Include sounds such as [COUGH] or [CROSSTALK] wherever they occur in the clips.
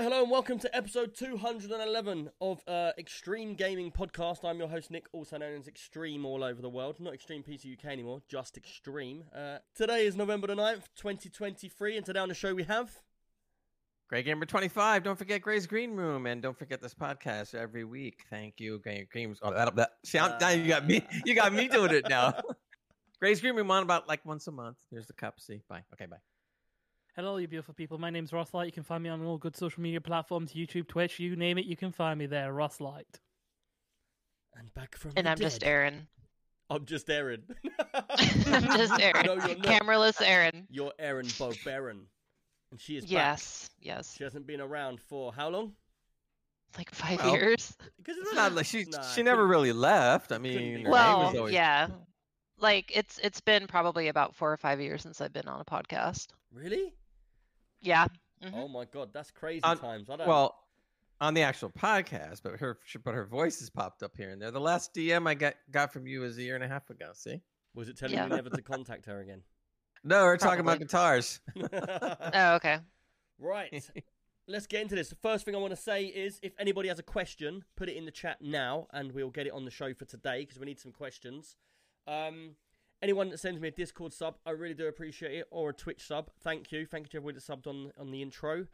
Why, hello and welcome to episode 211 of uh, Extreme Gaming Podcast. I'm your host, Nick, also known as Extreme all over the world. Not Extreme PC UK anymore, just Extreme. Uh, today is November the 9th, 2023, and today on the show we have. Grey Gamer 25. Don't forget Gray's Green Room, and don't forget this podcast every week. Thank you, Grey Games. Oh, that, that, see, I'm, now you got me. You got me doing it now. [LAUGHS] Gray's Green Room on about like once a month. Here's the cup. See, bye. Okay, bye. Hello, you beautiful people. My name's Ross Light. You can find me on all good social media platforms YouTube, Twitch, you name it, you can find me there. Ross Light. And back from And the I'm just. Aaron. I'm just Aaron. [LAUGHS] [LAUGHS] I'm just Aaron. No, you're not. Cameraless Aaron. You're Aaron Bob Barron. And she is back. Yes, yes. She hasn't been around for how long? Like five Well, years. Because It's not like she Nah, she never really left. I mean, her name Well, was always- yeah. Like it's it's been probably about four or five years since I've been on a podcast. Really? Yeah. Mhm. Oh my god, that's crazy On- times. I don't Well, on the actual podcast, but her but her voice has popped up here and there. The last DM I got got from you was a year and a half ago. See? Was it telling Yeah. you never to contact her again? [LAUGHS] No, we're talking about guitars. [LAUGHS] Oh, okay. right. Let's get into this. The first thing I want to say is if anybody has a question, put it in the chat now and we'll get it on the show for today because we need some questions. Um, anyone that sends me a Discord sub, I really do appreciate it, or a Twitch sub. Thank you. Thank you to everyone that subbed on, on the intro.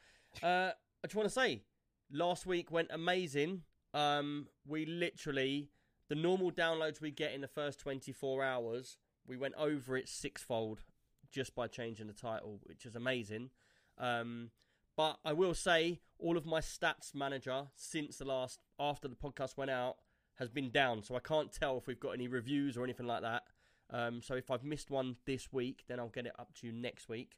Uh, I just want to say, last week went amazing. Um, we literally, the normal downloads we get in the first 24 hours, we went over it sixfold just by changing the title, which is amazing. Um, but I will say, all of my stats manager since the last after the podcast went out has been down, so I can't tell if we've got any reviews or anything like that. Um, so if I've missed one this week, then I'll get it up to you next week.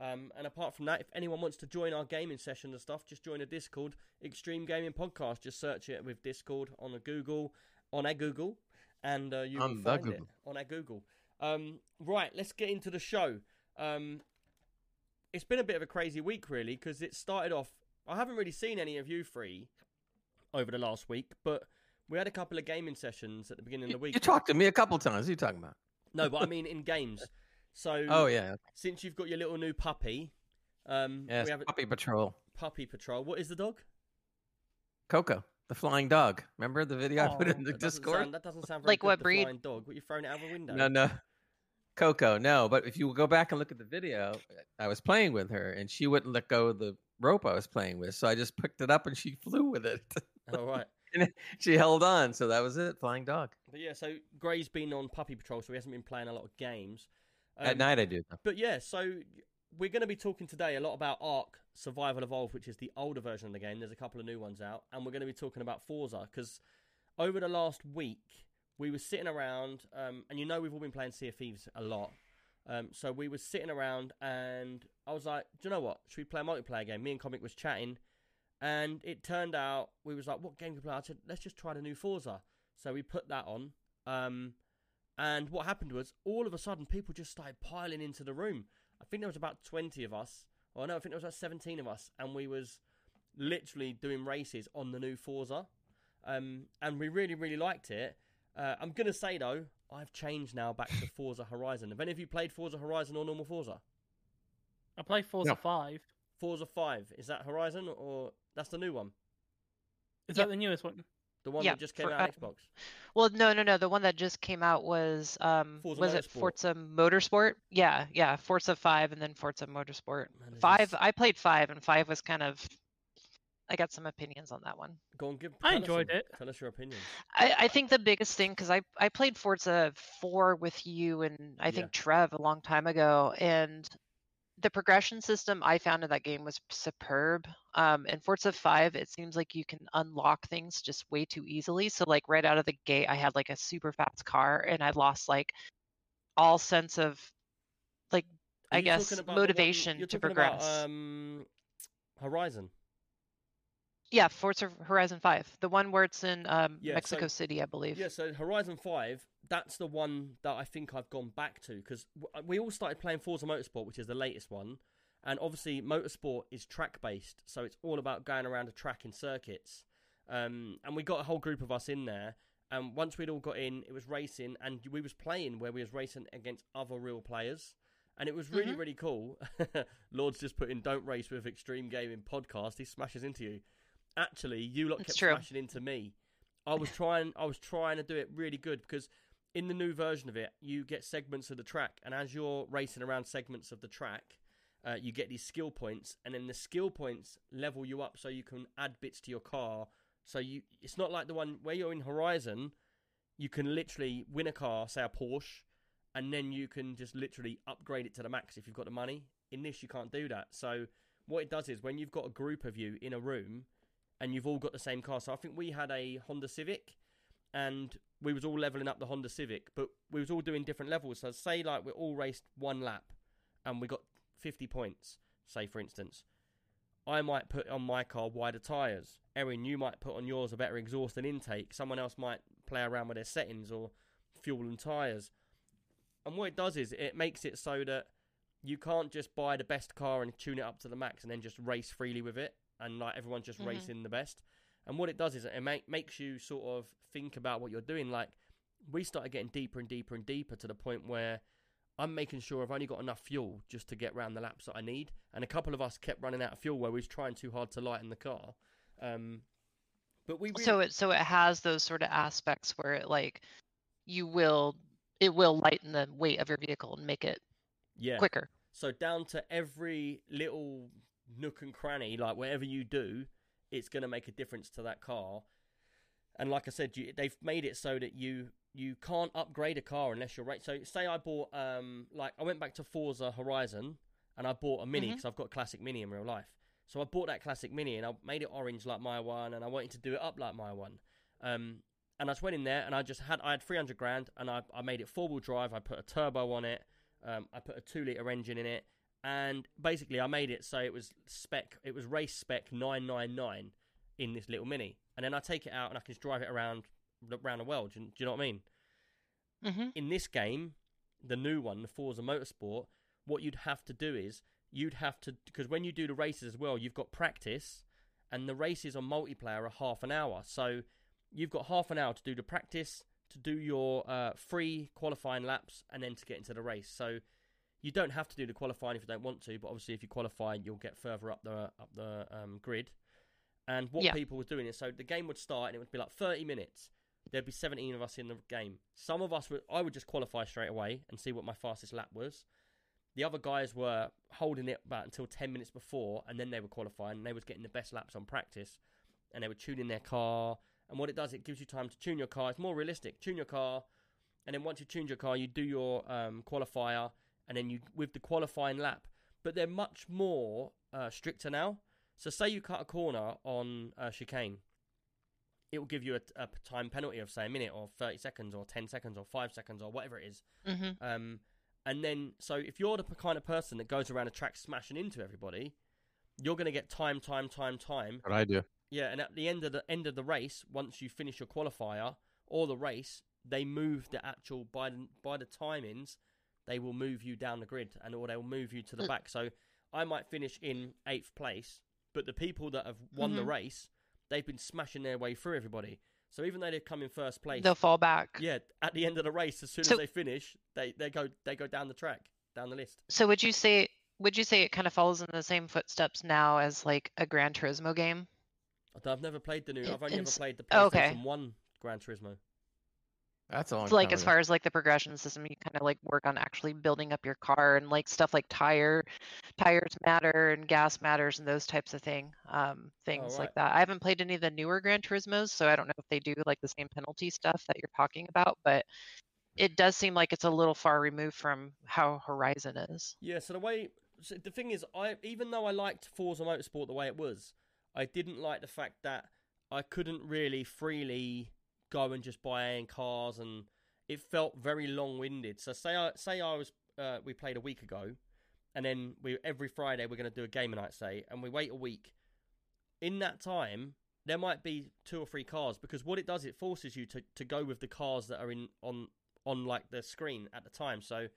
Um, and apart from that, if anyone wants to join our gaming session and stuff, just join a Discord, Extreme Gaming Podcast. Just search it with Discord on a Google, on a Google, and uh, you On the find it on a Google. Um, right, let's get into the show. Um, it's been a bit of a crazy week, really, because it started off. I haven't really seen any of you three over the last week, but we had a couple of gaming sessions at the beginning of the week. you talked to me a couple times. What are you talking about? No, but I mean in games. So, [LAUGHS] Oh yeah, since you've got your little new puppy, um, yes. we have a Puppy Patrol. puppy patrol. What is the dog? Coco, the flying dog. Remember the video I put Oh, in the That doesn't Discord? sound- that doesn't sound very Like good, what the breed? flying dog. What you throwing it out of a window? No, no. Coco, no. But if you go back and look at the video, I was playing with her and she wouldn't let go of the rope I was playing with. So I just picked it up and she flew with it. All right. She held on. So that was it. Flying dog. But yeah, so Gray's been on puppy patrol, so he hasn't been playing a lot of games. At Um, night I do. though. But yeah, so we're going to be talking today a lot about Ark Survival Evolved, which is the older version of the game. There's a couple of new ones out, and we're going to be talking about Forza because over the last week we were sitting around, um, and you know we've all been playing Sea of Thieves a lot. Um, so we were sitting around, and I was like, "Do you know what? Should we play a multiplayer game?" Me and Comic was chatting, and it turned out we was like, "What game can we play?" I said, "Let's just try the new Forza." So we put that on. Um, and what happened was, all of a sudden, people just started piling into the room. I think there was about twenty of us, or no, I think there was about seventeen of us, and we was literally doing races on the new Forza, um, and we really, really liked it. Uh, I'm gonna say though, I've changed now back to Forza Horizon. Have any of you played Forza Horizon or normal Forza? I play Forza No. 5. Forza Five is that Horizon or that's the new one, Is Yep. that the newest one? the one Yeah, that just came for- out on uh, Xbox? Well, no, no, no. The one that just came out was um Forza was it Forza Motorsport? Yeah, yeah. Forza Five and then Forza Motorsport. Man, Five. just- I played five, and five was kind of. I got some opinions on that one. Go and give. I enjoyed some- it. Tell us your opinion. I, I think the biggest thing because I I played Forza Four with you and I Yeah. think Trev a long time ago, and the progression system I found in that game was superb. Um, in Forza Five, it seems like you can unlock things just way too easily. So like right out of the gate, I had like a super fast car, and I lost like all sense of like I guess the one- motivation to talking about, progress. um, Horizon. Yeah, Forza Horizon Five, the one where it's in um, Yeah, so- Mexico City, I believe. Yeah, so Horizon Five, that's the one that I think I've gone back to because we all started playing Forza Motorsport, which is the latest one, and obviously Motorsport is track based, so it's all about going around a track in circuits. Um, and we got a whole group of us in there, and once we'd all got in, it was racing, and we was playing where we was racing against other real players. and it was really Mhm. really cool. [LAUGHS] Lord's just put in "Don't race with extreme gaming podcast." He smashes into you. Actually, you lot It's kept true. smashing into me. I was trying. I was trying to do it really good because in the new version of it, you get segments of the track, and as you're racing around segments of the track, uh, you get these skill points, and then the skill points level you up so you can add bits to your car. So you, it's not like the one where you're in Horizon. You can literally win a car, say a Porsche, and then you can just literally upgrade it to the max if you've got the money. In this, you can't do that. So what it does is when you've got a group of you in a room, and you've all got the same car. So I think we had a Honda Civic, and we was all leveling up the Honda Civic, but we was all doing different levels. So say like we all raced one lap, and we got 50 points. Say for instance, I might put on my car wider tyres. Erin, you might put on yours a better exhaust and intake. Someone else might play around with their settings or fuel and tyres. And what it does is it makes it so that you can't just buy the best car and tune it up to the max and then just race freely with it and like everyone's just Mhm. racing the best. And what it does is it make, makes you sort of think about what you're doing. Like we started getting deeper and deeper and deeper to the point where I'm making sure I've only got enough fuel just to get round the laps that I need. And a couple of us kept running out of fuel where we was trying too hard to lighten the car. Um, but we really, So it so it has those sort of aspects where it like you will it will lighten the weight of your vehicle and make it yeah. quicker. So down to every little nook and cranny, like whatever you do, it's going to make a difference to that car. And like I said, you, they've made it so that you you can't upgrade a car unless you're right. So say I bought um like I went back to Forza Horizon and I bought a mini because I've got a classic mini in real life. So I bought that classic mini and I made it orange like my one, and I wanted to do it up like my one. Um, and I just went in there and I just had I had 300 grand and I, I made it four wheel drive. I put a turbo on it. Um, I put a two liter engine in it, and basically I made it so it was spec. It was race spec 999 in this little mini, and then I take it out and I can just drive it around around the world. Do you, do you know what I mean? hmm in this game, the new one, the Forza Motorsport, what you'd have to do is you'd have to because when you do the races as well, you've got practice, and the races on multiplayer are half an hour. So you've got half an hour to do the practice, to do your uh, free qualifying laps, and then to get into the race. So you don't have to do the qualifying if you don't want to, but obviously if you qualify, you'll get further up the up the um, grid. And what Yeah. people were doing is so the game would start and it would be like 30 minutes. There'd be 17 of us in the game. Some of us would I would just qualify straight away and see what my fastest lap was. The other guys were holding it about until 10 minutes before and then they were qualifying and they was getting the best laps on practice and they were tuning their car and what it does it gives you time to tune your car. It's more realistic. Tune your car and then once you tuned your car you do your um, qualifier and then you with the qualifying lap. But they're much more uh, stricter now. So say you cut a corner on uh, chicane, it will give you a, a time penalty of say a minute or thirty seconds or ten seconds or five seconds or whatever it is. hmm Um, and then so if you're the kind of person that goes around a track smashing into everybody, you're going to get time, time, time, time. What I do. Yeah, and at the end of the end of the race, once you finish your qualifier or the race, they move the actual by the by the timings, they will move you down the grid and or they will move you to the Mm. back. So I might finish in eighth place, but the people that have won the Mhm. race, they've been smashing their way through everybody. So even though they've come in first place, They'll fall back. yeah, at the end of the race, as soon So- as they finish, they, they go they go down the track, down the list. So would you say would you say it kind of follows in the same footsteps now as like a Gran Turismo game? I've never played the new. I've only ever played the PlayStation okay. One Gran Turismo. That's a long So like as far as like the progression system, you kind of like work on actually building up your car and like stuff like tire tires matter and gas matters and those types of thing um things right. like that. I haven't played any of the newer Gran Turismos, so I don't know if they do like the same penalty stuff that you're talking about, but it does seem like it's a little far removed from how Horizon is. Yeah, so the way so the thing is, I even though I liked Forza Motorsport the way it was, I didn't like the fact that I couldn't really freely go and just buy in cars, and it felt very long-winded. So say I say I was uh, we played a week ago, and then we every Friday we're going to do a game night, say, and we wait a week. In that time, there might be two or three cars because what it does, it forces you to, to go with the cars that are in on on like the screen at the time. So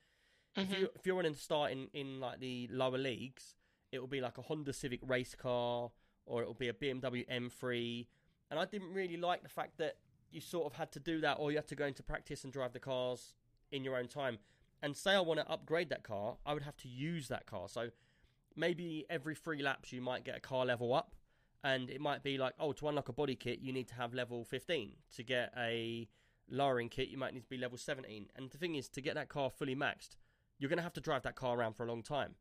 if Mhm. you if you're running starting in like the lower leagues, it will be like a Honda Civic race car or it will be a BMW M3. And I didn't really like the fact that you sort of had to do that or you had to go into practice and drive the cars in your own time. And say I want to upgrade that car, I would have to use that car. So maybe every three laps you might get a car level up, and it might be like, oh, to unlock a body kit, you need to have level 15. To get a lowering kit, you might need to be level 17. And the thing is, to get that car fully maxed, you're going to have to drive that car around for a long time.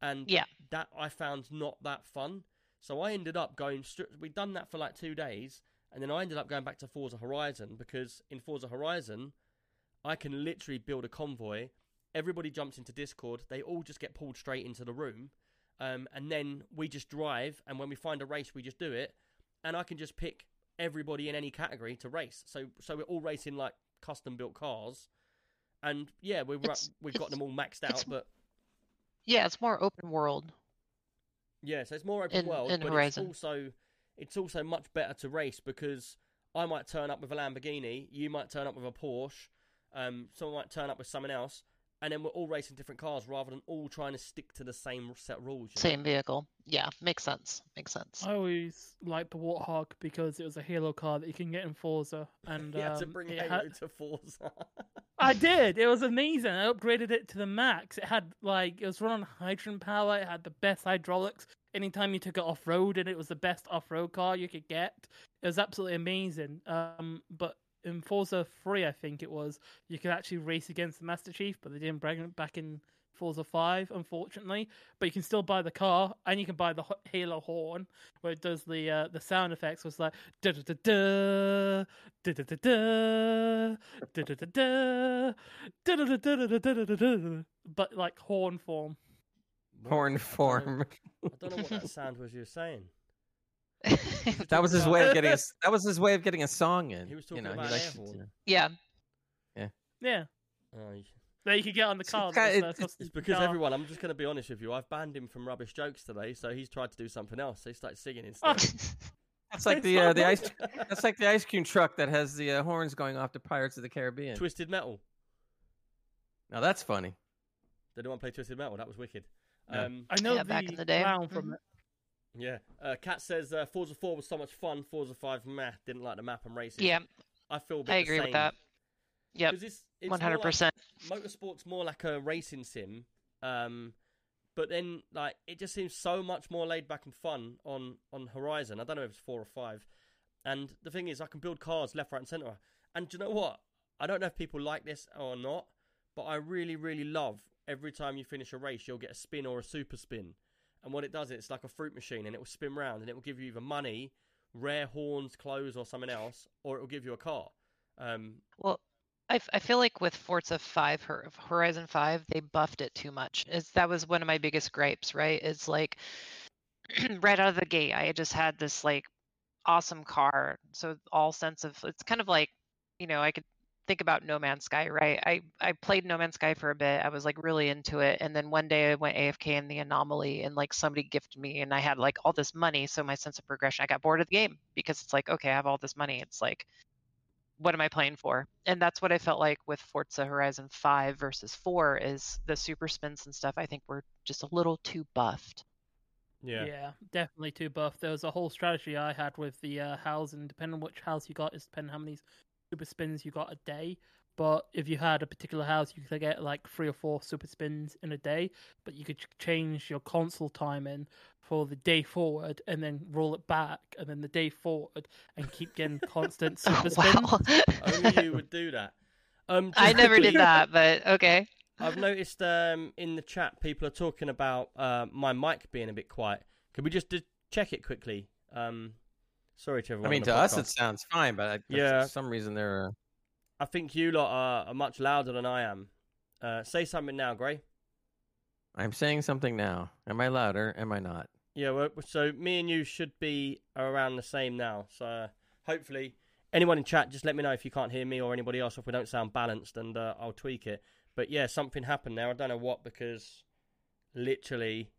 And Yeah. that I found not that fun. So I ended up going, we'd done that for like two days, and then I ended up going back to Forza Horizon because in Forza Horizon, I can literally build a convoy. Everybody jumps into Discord, they all just get pulled straight into the room. Um, and then we just drive, and when we find a race, we just do it. And I can just pick everybody in any category to race. So, so we're all racing like custom built cars. And yeah, we've we've got them all maxed out, but Yeah, it's more open world. Yeah, so it's more open in- world, in but Horizon. it's also it's also much better to race because I might turn up with a Lamborghini, you might turn up with a Porsche, um, someone might turn up with someone else, and then we're all racing different cars rather than all trying to stick to the same set of rules. you know? Same vehicle. Yeah, makes sense. Makes sense. I always liked the Warthog because it was a Halo car that you can get in Forza, and [LAUGHS] You had to um, bring it Halo had- to Forza. [LAUGHS] I [LAUGHS] did. It was amazing. I upgraded it to the max. It had like it was run on hydrogen power. It had the best hydraulics. Anytime you took it off road, and it was the best off road car you could get. It was absolutely amazing. Um, but in Forza Three, I think it was, you could actually race against the Master Chief, but they didn't bring it back in Forza Five, unfortunately. But you can still buy the car, and you can buy the Halo horn, where it does the uh, the sound effects. Was like da da da da da da da da da da da da da-da-da-da-da-da-da-da-da, but like horn form. Horn form. I don't know what that sound was you were saying. [LAUGHS] That was his way of [LAUGHS] getting a, that was his way of getting a song in. He was you talking know, about he likes air it horn. to- yeah. Yeah, Oh, you- that you could get on the It's car. kinda- that was, uh, it's- it's because car. everyone. I'm just going to be honest with you. I've banned him from rubbish jokes today, so he's tried to do something else. So he started singing [LAUGHS] instead. That's like It's the uh, the ice. That's like the ice cream truck that has the uh, horns going off to Pirates of the Caribbean. Twisted Metal. Now that's funny. Did anyone play Twisted Metal? That was wicked. No. Um, I know Yeah, the, back in the day. clown from Mhm. it. yeah. Uh, Kat says uh, Forza 4 was so much fun. Forza 5, meh, didn't like the map and racing. Yeah, I feel a bit I the agree with that. Yep. it's, it's one more hundred like- percent. motorsport's more like a racing sim, um, but then like it just seems so much more laid back and fun on on Horizon. I don't know if it's four or five. And the thing is, I can build cars left, right, and center. And do you know what? I don't know if people like this or not, but I really, really love every time you finish a race, you'll get a spin or a super spin. And what it does, it's like a fruit machine, and it will spin round, and it will give you either money, rare horns, clothes, or something else, or it will give you a car. Um, Well, I, f- I feel like with Forza 5, Hor- Horizon 5, they buffed it too much. Is that was one of my biggest gripes, right? It's like [CLEARS THROAT] right out of the gate, I just had this like awesome car. So all sense of it's kind of like, you know, I could think about No Man's Sky, right? I I played No Man's Sky for a bit. I was like really into it, and then one day I went AFK in the anomaly, and like somebody gifted me, and I had like all this money. So my sense of progression, I got bored of the game because it's like, okay, I have all this money. It's like what am I playing for? And that's what I felt like with Forza Horizon 5 versus 4 is the super spins and stuff I think were just a little too buffed. Yeah. Yeah, definitely too buff. There was a whole strategy I had with the uh, house, and depending on which house you got, is depending on how many super spins you got a day. But if you had a particular house, you could get like three or four super spins in a day. But you could change your console timing for the day forward, and then roll it back, and then the day forward, and keep getting [LAUGHS] constant super spins. wow. [LAUGHS] Only you would do that. Um, I never quickly, did that, but okay. I've noticed um, in the chat people are talking about uh, my mic being a bit quiet. Could we just d- check it quickly? Um, sorry to I mean, to the us it sounds fine, but I, Yeah. for some reason they're. Uh, I think you lot are, are much louder than I am. Uh, say something now, Gray. I'm saying something now. Am I louder? Am I not? Yeah, well, so me and you should be around the same now. So uh, hopefully, anyone in chat, just let me know if you can't hear me or anybody else, if we don't sound balanced, and uh, I'll tweak it. But yeah, something happened there. I don't know what because literally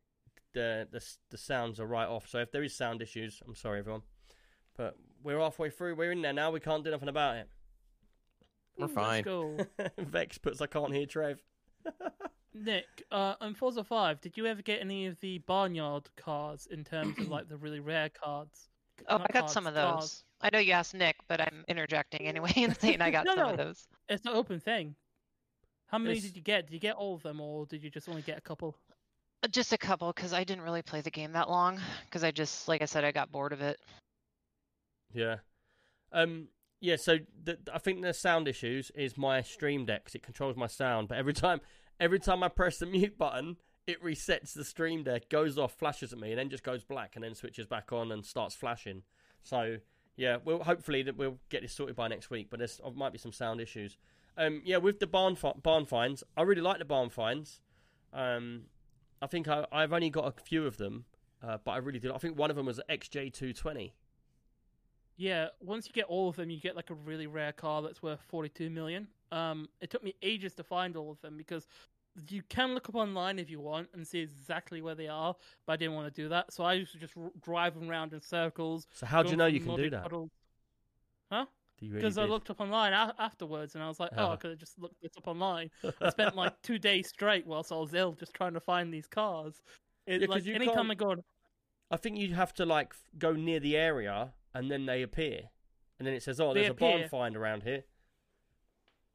the the the sounds are right off. So if there is sound issues, I'm sorry, everyone. But we're halfway through. We're in there now. We can't do nothing about it. We're Ooh, fine. Let's go. [LAUGHS] Vex puts I can't hear Trev. [LAUGHS] Nick, uh, on Forza 5, did you ever get any of the barnyard cars in terms of like the really rare cards? Oh, Not I got cards, some of those. cars. I know you asked Nick, but I'm interjecting anyway [LAUGHS] and saying I got No, some no. of those. It's an open thing. How many It's- did you get? Did you get all of them, or did you just only get a couple? Uh, Just a couple, because I didn't really play the game that long. Because I just, like I said, I got bored of it. Yeah. Um. Yeah. So the, I think the sound issues is my Stream Deck. 'cause it controls my sound, but every [LAUGHS] time, every time I press the mute button, it resets the Stream Deck, goes off, flashes at me, and then just goes black, and then switches back on and starts flashing. So yeah, we'll hopefully that we'll get this sorted by next week. But there's uh, might be some sound issues. Um. Yeah. With the barn fi- barn finds, I really like the barn finds. Um. I think I, I've only got a few of them, uh, but I really do. I think one of them was an XJ220. Yeah, once you get all of them, you get like a really rare car that's worth 42 million. Um, it took me ages to find all of them because you can look up online if you want and see exactly where they are, but I didn't want to do that. So I used to just r- drive them around in circles. So how do you know you can do that? Do you really Because I looked up online a- afterwards and I was like, oh, Oh. I could have just looked this up online. I spent like two days straight whilst I was ill just trying to find these cars. It, Yeah, like you anytime can't- I go on, I think you have to like f- go near the area and then they appear, and then it says, "Oh, They there's a barn appear. find around here."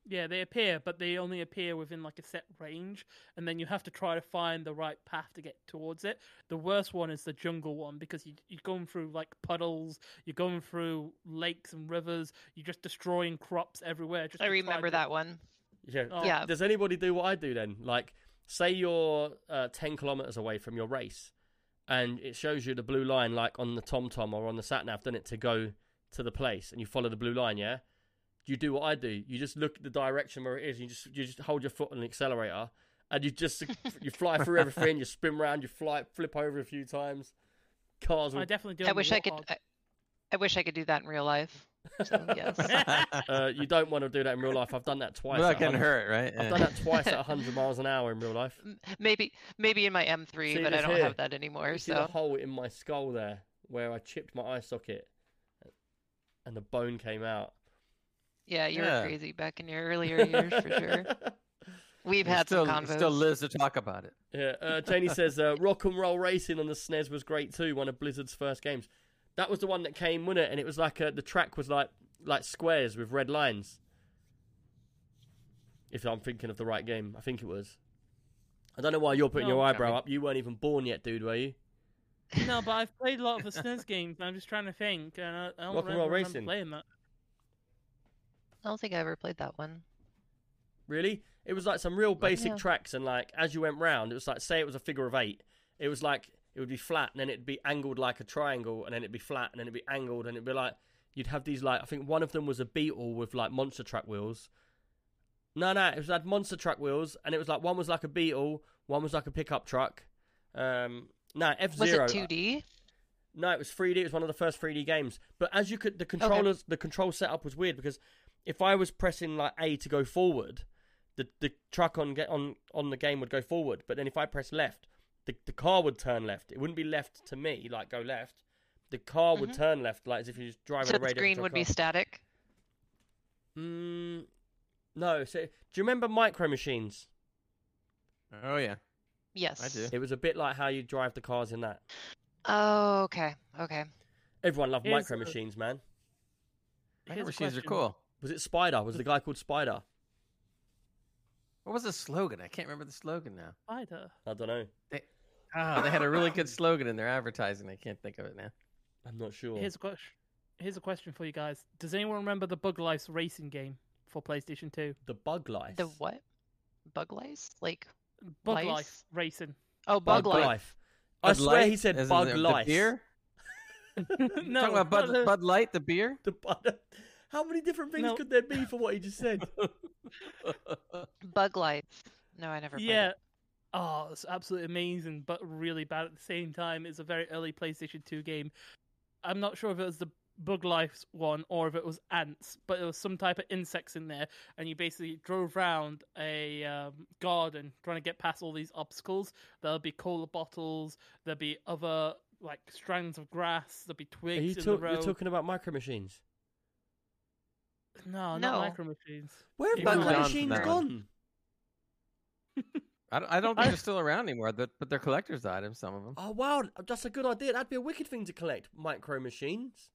Yeah, they appear, but they only appear within like a set range, and then you have to try to find the right path to get towards it. The worst one is the jungle one because you, you're going through like puddles, you're going through lakes and rivers, you're just destroying crops everywhere. Just I remember to- that one. Yeah. Oh. Yeah. Does anybody do what I do then? Like, say you're uh, ten kilometers away from your race, and it shows you the blue line, like on the TomTom or on the sat nav, doesn't it, to go to the place, and you follow the blue line. Yeah. You do what I do. You just look at the direction where it is. You just you just hold your foot on the accelerator, and you just [LAUGHS] you fly through everything. You spin around. You fly flip over a few times. Cars will I definitely do. I wish I could. I, I wish I could do that in real life. So, yes. [LAUGHS] Uh, you don't want to do that in real life. I've done that twice. Without at getting 100 hurt, right? I've done that twice at [LAUGHS] 100 miles an hour in real life. Maybe, maybe in my M3, See but I don't here? have that anymore. You see the hole in my skull there where I chipped my eye socket and the bone came out. yeah, you Yeah. were crazy back in your earlier [LAUGHS] years for sure. We've had still, some convos. still lives to talk about it. Yeah, uh, Janie says uh, Rock and Roll Racing on the SNES was great too. One of Blizzard's first games. That was the one that came, wasn't it? And it was like uh the track was like like squares with red lines. If I'm thinking of the right game, I think it was. I don't know why you're putting No, your eyebrow up. You weren't even born yet, dude, were you? No, but I've played a lot of the SNES games. and I'm just trying to think, and I, I don't Rock and remember, Roll Racing. playing that. I don't think I ever played that one. Really? It was like some real basic Yeah. tracks, and like as you went round, it was like say it was a figure of eight. It was like it would be flat, and then it'd be angled like a triangle, and then it'd be flat, and then it'd be angled, and it'd be like you'd have these like I think one of them was a Beetle with like monster truck wheels. No, no, it was had monster truck wheels, and it was like one was like a Beetle, one was like a pickup truck. Um, no, F Zero. Was it 2D? No, it was 3D. It was one of the first 3D games. But as you could, the controllers, the control setup was weird because if I was pressing like A to go forward, the the truck on get on on the game would go forward. But then if I press left, the the car would turn left. It wouldn't be left to me, like go left. The car would Mhm. turn left, like as if you're just driving So a the radio. screen would be static. Mm, no. So do you remember Micro Machines? Oh yeah. Yes. I do. It was a bit like how you drive the cars in that. Oh, okay. Okay. Everyone loved Here's Micro a- Machines, man. Micro machines are cool. Was it Spider? Was the guy called Spider? What was the slogan? I can't remember the slogan now. Spider. I don't know. Ah, they had a really good slogan in their advertising. I can't think of it now. I'm not sure. Here's a question. Here's a question for you guys. Does anyone remember the Bug Life racing game for PlayStation 2? The bug life. The what? Bug Life? Like Bug Lice? Life racing. oh, bug, bug, life. life. I Bud swear Light, he said as bug the, the life. beer. [LAUGHS] no, Talking about Bud, the- Bud Light, the beer. The bud. How many different things No. could there be for what he just said? [LAUGHS] [LAUGHS] Bug life. No, I never. Played Yeah. It. Oh, it's absolutely amazing, but really bad at the same time. It's a very early PlayStation 2 game. I'm not sure if it was the Bug Life one or if it was ants, but there was some type of insects in there, and you basically drove around a um, garden trying to get past all these obstacles. There'll be cola bottles, there'll be other like strands of grass, there'll be Are twigs you in the talk- road. you're talking about micro machines. No, No. not micro machines. Where have micro machines gone? [LAUGHS] I don't, I don't think they're still around anymore, but, but they're collector's items. Some of them. Oh wow, that's a good idea. That'd be a wicked thing to collect. Micro machines.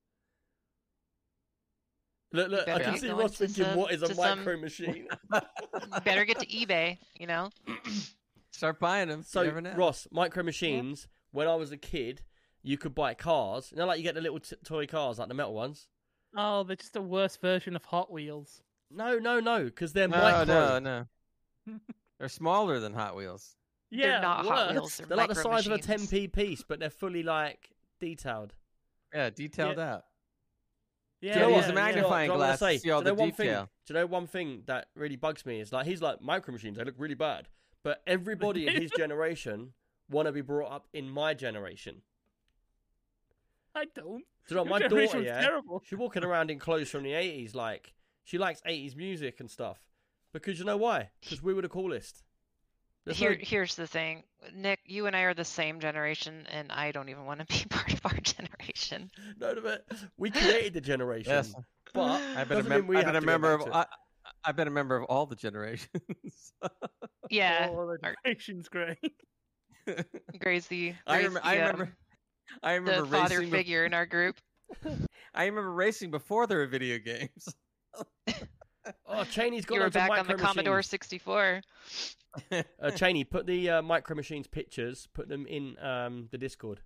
Look, look, I can see Ross thinking, some- what is a to some- micro machine? [LAUGHS] Better get to eBay, you know? [CLEARS THROAT] Start buying them. So, never know. Ross, micro machines, when I was a kid, you could buy cars. You know, like you get the little t- toy cars, like the metal ones? Oh, they're just a worse version of Hot Wheels. No, no, no, because they're no, micro. no, no. [LAUGHS] They're smaller than Hot Wheels. Yeah, They're not Hot. Wheels. They're, They're like the micro size of a 10p piece, but they're fully like detailed. Yeah, detailed out. Yeah, Do you Yeah, what? a Do you know what- magnifying do you know glass to gonna see all Do you know the one thing- do you know one thing that really bugs me is like he's like micro machines. They look really bad, but everybody in his [LAUGHS] generation want to be brought up in my generation. I don't. Do you know my generation daughter? Yeah, terrible. she's walking around in clothes from the eighties. Like she likes eighties music and stuff. Because you know why? Because we were the coolest. There's Here, no- here's the thing, Nick. You and I are the same generation, and I don't even want to [LAUGHS] be part of our generation. no, no, but we created the generation. Yes, But I've been a, doesn't mem- mean we I've been a member of. I, I've been a member of all the generations. [LAUGHS] Yeah, all the generation's great. [LAUGHS] Gray's the, I, Gray's rem- I the, um, remember. I remember the father racing. be- figure in our group. I remember racing before there were video games. Oh, Cheney's got You were loads of back on the micro Commodore 64. [LAUGHS] Uh, Cheney, put the uh, micro machines pictures, put them in um, the Discord.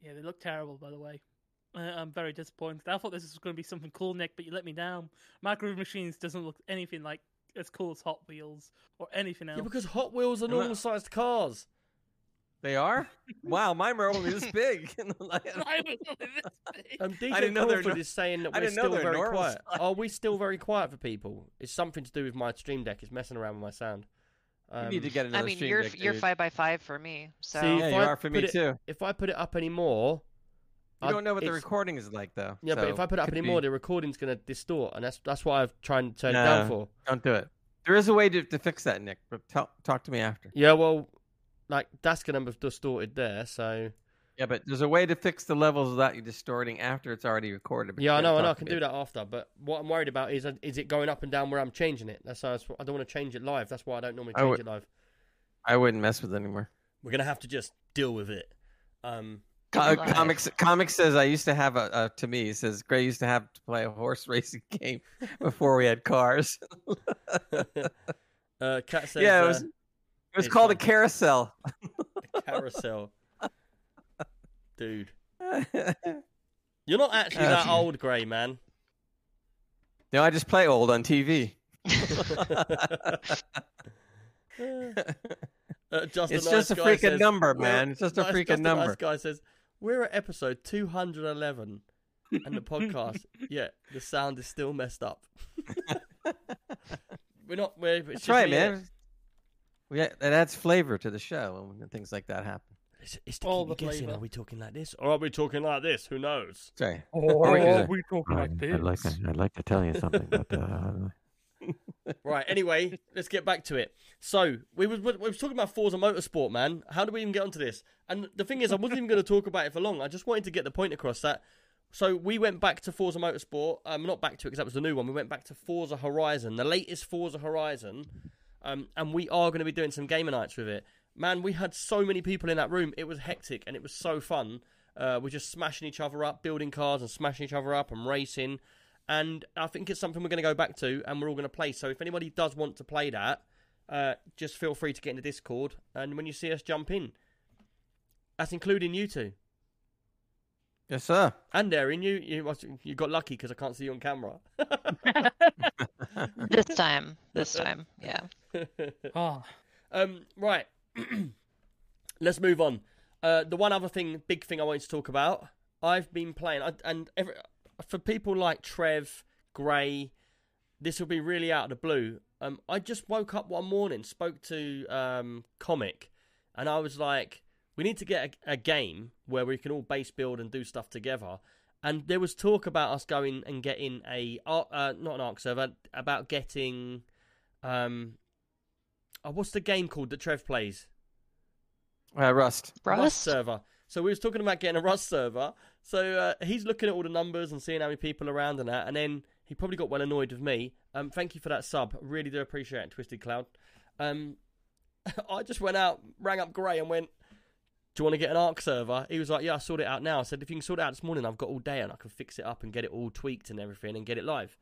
Yeah, they look terrible, by the way. Uh, I'm very disappointed. I thought this was going to be something cool, Nick, but you let me down. Micro Machines doesn't look anything like as cool as Hot Wheels or anything else. Yeah, because Hot Wheels are normal sized cars. They are. Wow, mine were only this big. [LAUGHS] Like, I was only this big. Um, DJ I didn't know they were Crawford is saying that I we're didn't know still they were very normal quiet. [LAUGHS] Are we still very quiet for people? It's something to do with my stream deck. It's messing around with my sound. you need to Um, get another I mean, stream you're deck, you're dude. five by five for me. So See, Yeah, if you I are for me put it- too. If I put it up anymore, You I'd- don't know what the it's- recording is like, though. Yeah, but so if I put it up could anymore, be- the recording's going to distort, and that's that's why I've tried to turn it down No. for. don't do it. There is a way to, to fix that, Nick. But tell, talk to me after. Yeah, well, like that's going to be distorted there. So Yeah, but there's a way to fix the levels without you distorting after it's already recorded. yeah, I gotta know, I know, I can to me. do that after. But what I'm worried about is uh, is it going up and down where I'm changing it. That's why I s- I don't want to change it live. That's why I don't normally change would- it live. I wouldn't mess with it anymore. We're gonna have to just deal with it. Um, Co- comics comics says I used to have a, a to me he says Gray used to have to play a horse [LAUGHS] racing game before we had cars. [LAUGHS] [LAUGHS] uh, Cat says, yeah, it uh, was it was called a carousel. carousel. [LAUGHS] Dude, [LAUGHS] you're not actually that old, Grey man. no, I just play old on TV. [LAUGHS] Uh, just it's nice just a freaking says, number, man. It's just a Nice- freaking just number. Nice guy says, "We're at episode 211, and the podcast, yeah, the sound is still messed up. we're not. We're, That's right, man. We, it adds flavor to the show when things like that happen. It's, it's to All keep the you guessing. flavour. Are we talking like this, or are we talking like this? Who knows? Sorry. Or we we talking I, like this? I'd like to, I'd like to tell you something, but uh, [LAUGHS] Right. Anyway, let's get back to it. So we was we was talking about Forza Motorsport, man. How do we even get onto this? And the thing is, I wasn't even going to talk about it for long. I just wanted to get the point across that. So we went back to Forza Motorsport. Um, not back to it because that was the new one. We went back to Forza Horizon, the latest Forza Horizon. Um, and we are going to be doing some gamer nights with it. Man, we had so many people in that room. It was hectic and it was so fun. Uh, we're just smashing each other up, building cars and smashing each other up and racing. And I think it's something we're going to go back to and we're all going to play. So if anybody does want to play that, uh, just feel free to get into Discord. And when you see us jump in, that's including you two. Yes, sir. And Erin, you you you got lucky because I can't see you on camera. [LAUGHS] [LAUGHS] this time, this [LAUGHS] time, yeah. Oh, [LAUGHS] Um, right. [CLEARS THROAT] Let's move on. Uh, the one other thing, big thing I wanted to talk about. I've been playing, I, and every, for people like Trev, Gray, this will be really out of the blue. Um, I just woke up one morning, spoke to um, Comic, and I was like, "We need to get a, a game where we can all base build and do stuff together." And there was talk about us going and getting a, uh, not an Ark server, about getting, um, oh, what's the game called that Trev plays? Uh, Rust. Rust? server. So we was talking about getting a Rust server. So uh, he's looking at all the numbers and seeing how many people are around and that, and then he probably got well annoyed with me. Um, thank you for that sub. Really do appreciate it, Twisted Cloud. Um, [LAUGHS] I just went out, rang up Gray, and went, do you want to get an Ark server? He was like, yeah, I sorted it out now. I said, if you can sort it out this morning, I've got all day and I can fix it up and get it all tweaked and everything and get it live.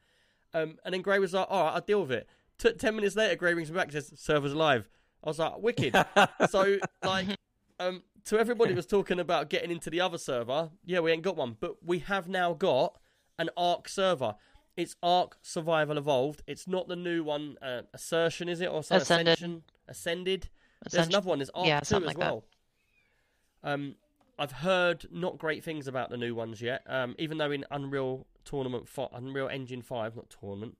Um, and then Gray was like, all right, I'll deal with it. T- Ten minutes later, Gray rings me back and says, server's live. I was like, wicked. [LAUGHS] so, like, um, to everybody who was talking about getting into the other server, yeah, we ain't got one, but we have now got an Ark server. It's Ark Survival Evolved. It's not the new one, uh, Assertion, is it? Or something? Ascended. Ascension? Ascended? There's another one. There's Ark yeah, 2 as like that. well. Um, I've heard not great things about the new ones yet. Um, even though in Unreal Tournament, fi- Unreal Engine Five, not tournament.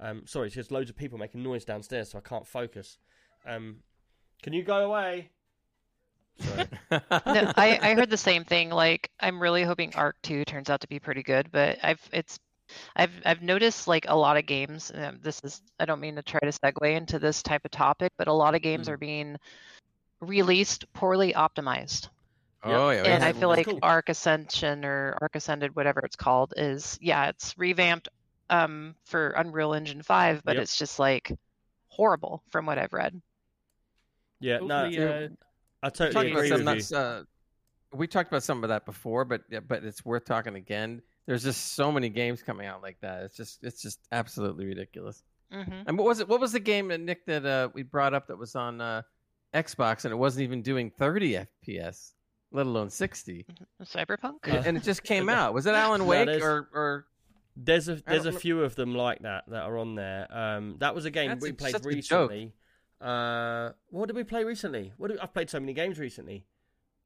Um, sorry, there's loads of people making noise downstairs, so I can't focus. Um, can you go away? Sorry. [LAUGHS] no, I, I heard the same thing. Like, I'm really hoping Ark 2 turns out to be pretty good, but I've it's I've I've noticed like a lot of games. Um, this is I don't mean to try to segue into this type of topic, but a lot of games Mm. are being released poorly optimized. oh yeah, and yeah, I feel that's like cool. Ark Ascension or Ark Ascended, whatever it's called, is yeah, it's revamped um for Unreal Engine 5, but Yep. it's just like horrible from what I've read. Yeah, no, Hopefully, uh, I we totally agree some with that's, you. uh, we talked about some of that before, but yeah, but it's worth talking again. There's just so many games coming out like that. It's just it's just absolutely ridiculous. hmm And what was it? What was the game that Nick that uh, we brought up that was on uh, Xbox and it wasn't even doing 30 FPS, let alone 60, Cyberpunk. and, and it just [LAUGHS] came out. Was it Alan Wake there's- or or There's a there's a few of them like that that are on there. Um, that was a game That's we a- played such a joke. recently. Uh, what did we play recently? What did, I've played so many games recently.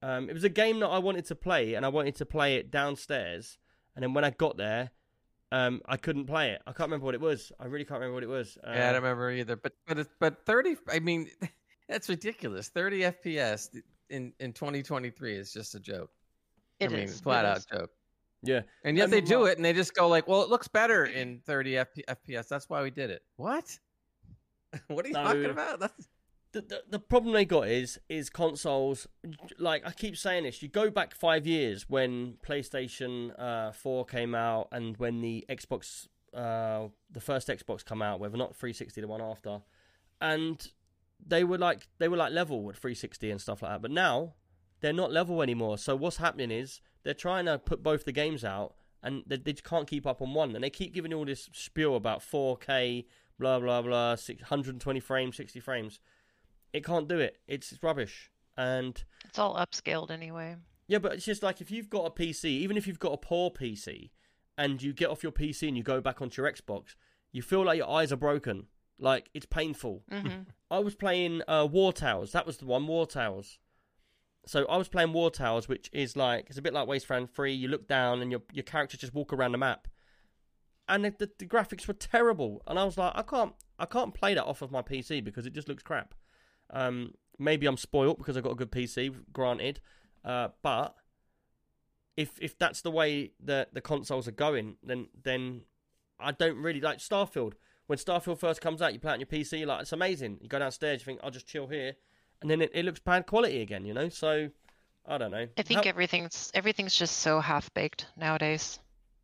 Um, it was a game that I wanted to play, and I wanted to play it downstairs. And then when I got there, um, I couldn't play it. I can't remember what it was. I really can't remember what it was. Uh, yeah, I don't remember either. But but it's, but 30. I mean, [LAUGHS] that's ridiculous. 30 FPS in in 2023 is just a joke. It I mean, flat it out is. joke. Yeah, And yet And they do it, and they just go like, "Well, it looks better in 30 FP- FPS. That's why we did it." What? [LAUGHS] what are you No. talking about? That's the, the the problem they got is is consoles. Like I keep saying this, you go back five years when PlayStation uh, Four came out, and when the Xbox, uh, the first Xbox come out, whether not 360, the one after, and they were like they were like level with 360 and stuff like that. But now they're not level anymore. So what's happening is they're trying to put both the games out, and they, they just can't keep up on one, and they keep giving all this spiel about 4K, blah blah blah, 120 frames, 60 frames it can't do it. It's, it's rubbish. And It's all upscaled anyway. yeah, but it's just like if you've got a PC, even if you've got a poor PC, and you get off your PC and you go back onto your Xbox, you feel like your eyes are broken. Like it's painful. hmm I was playing uh, War Towers. That was the one, War Towers. So I was playing War Towers, which is like it's a bit like Wasteland Three. You look down and your your characters just walk around the map, and the, the, the graphics were terrible. And I was like, I can't I can't play that off of my PC because it just looks crap. Um, maybe I'm spoilt because I've got a good PC, granted, uh, but if if that's the way that the consoles are going, then then I don't really like Starfield. When Starfield first comes out, you play it on your PC, like it's amazing. You go downstairs, you think I'll just chill here, and then it, it looks bad quality again, you know. So I don't know. I think How- everything's everything's just so half baked nowadays.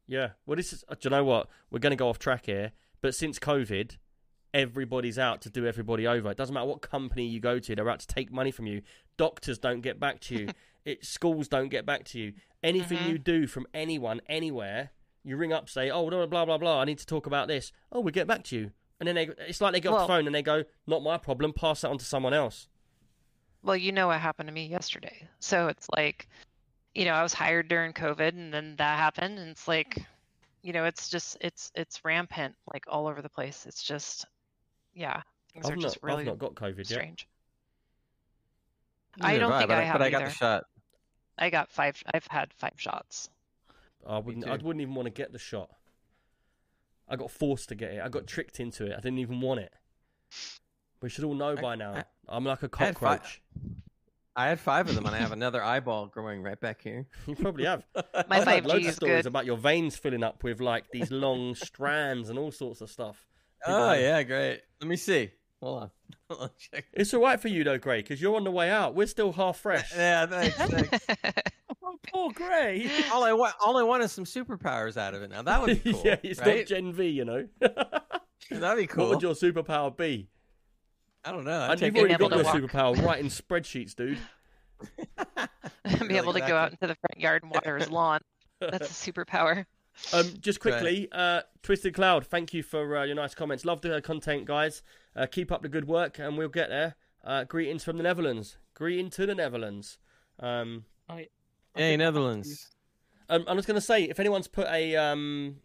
yeah. Well, this is. uh, Do you know what? We're going to go off track here, but since COVID, everybody's out to do everybody over. It doesn't matter what company you go to; they're out to take money from you. Doctors don't get back to you. [LAUGHS] it schools don't get back to you. Anything Mhm. you do from anyone, anywhere, you ring up, say, "Oh, blah blah blah blah. I need to talk about this." Oh, we will get back to you, and then they. It's like they get off the phone and they go, "Not my problem. Pass that on to someone else." Well, you know what happened to me yesterday. So it's like, you know, I was hired during COVID and then that happened and it's like, you know, it's just it's it's rampant like all over the place. It's just yeah, things I've are not, just really I've not got COVID yet. strange. I don't have think but I have but I got either. the shot. I got five I've had five shots. I wouldn't. I wouldn't even want to get the shot. I got forced to get it. I got tricked into it. I didn't even want it. We should all know I- by now. I- I, am like a had fi- cockroach. I had five of them, and I have [LAUGHS] another eyeball growing right back here. [LAUGHS] You probably have. My I've heard 5G loads of stories good. about your veins filling up with like these long strands and all sorts of stuff. People Oh have- yeah, great. Let me see. Hold on. [LAUGHS] Hold on. Check. It's all right for you though, Gray, because you're on the way out. We're still half fresh. Yeah, thanks. thanks. Oh, poor Gray. all I want, all I want is some superpowers out of it. Now that would be cool. yeah, it's right? not Gen V, you know. That'd be cool. What would your superpower be? I don't know. I'd And you've already got able your walk. superpower right in spreadsheets, dude. [LAUGHS] [LAUGHS] be able to go out into the front yard and water his lawn. That's a superpower. [LAUGHS] Um, just quickly, uh, Twisted Cloud, thank you for uh, your nice comments. Love the content, guys. Uh, keep up the good work, and we'll get there. Uh, greetings from the Netherlands. Greeting to the Netherlands. Um, Hey, Netherlands. um, I was going to say, if anyone's put a um,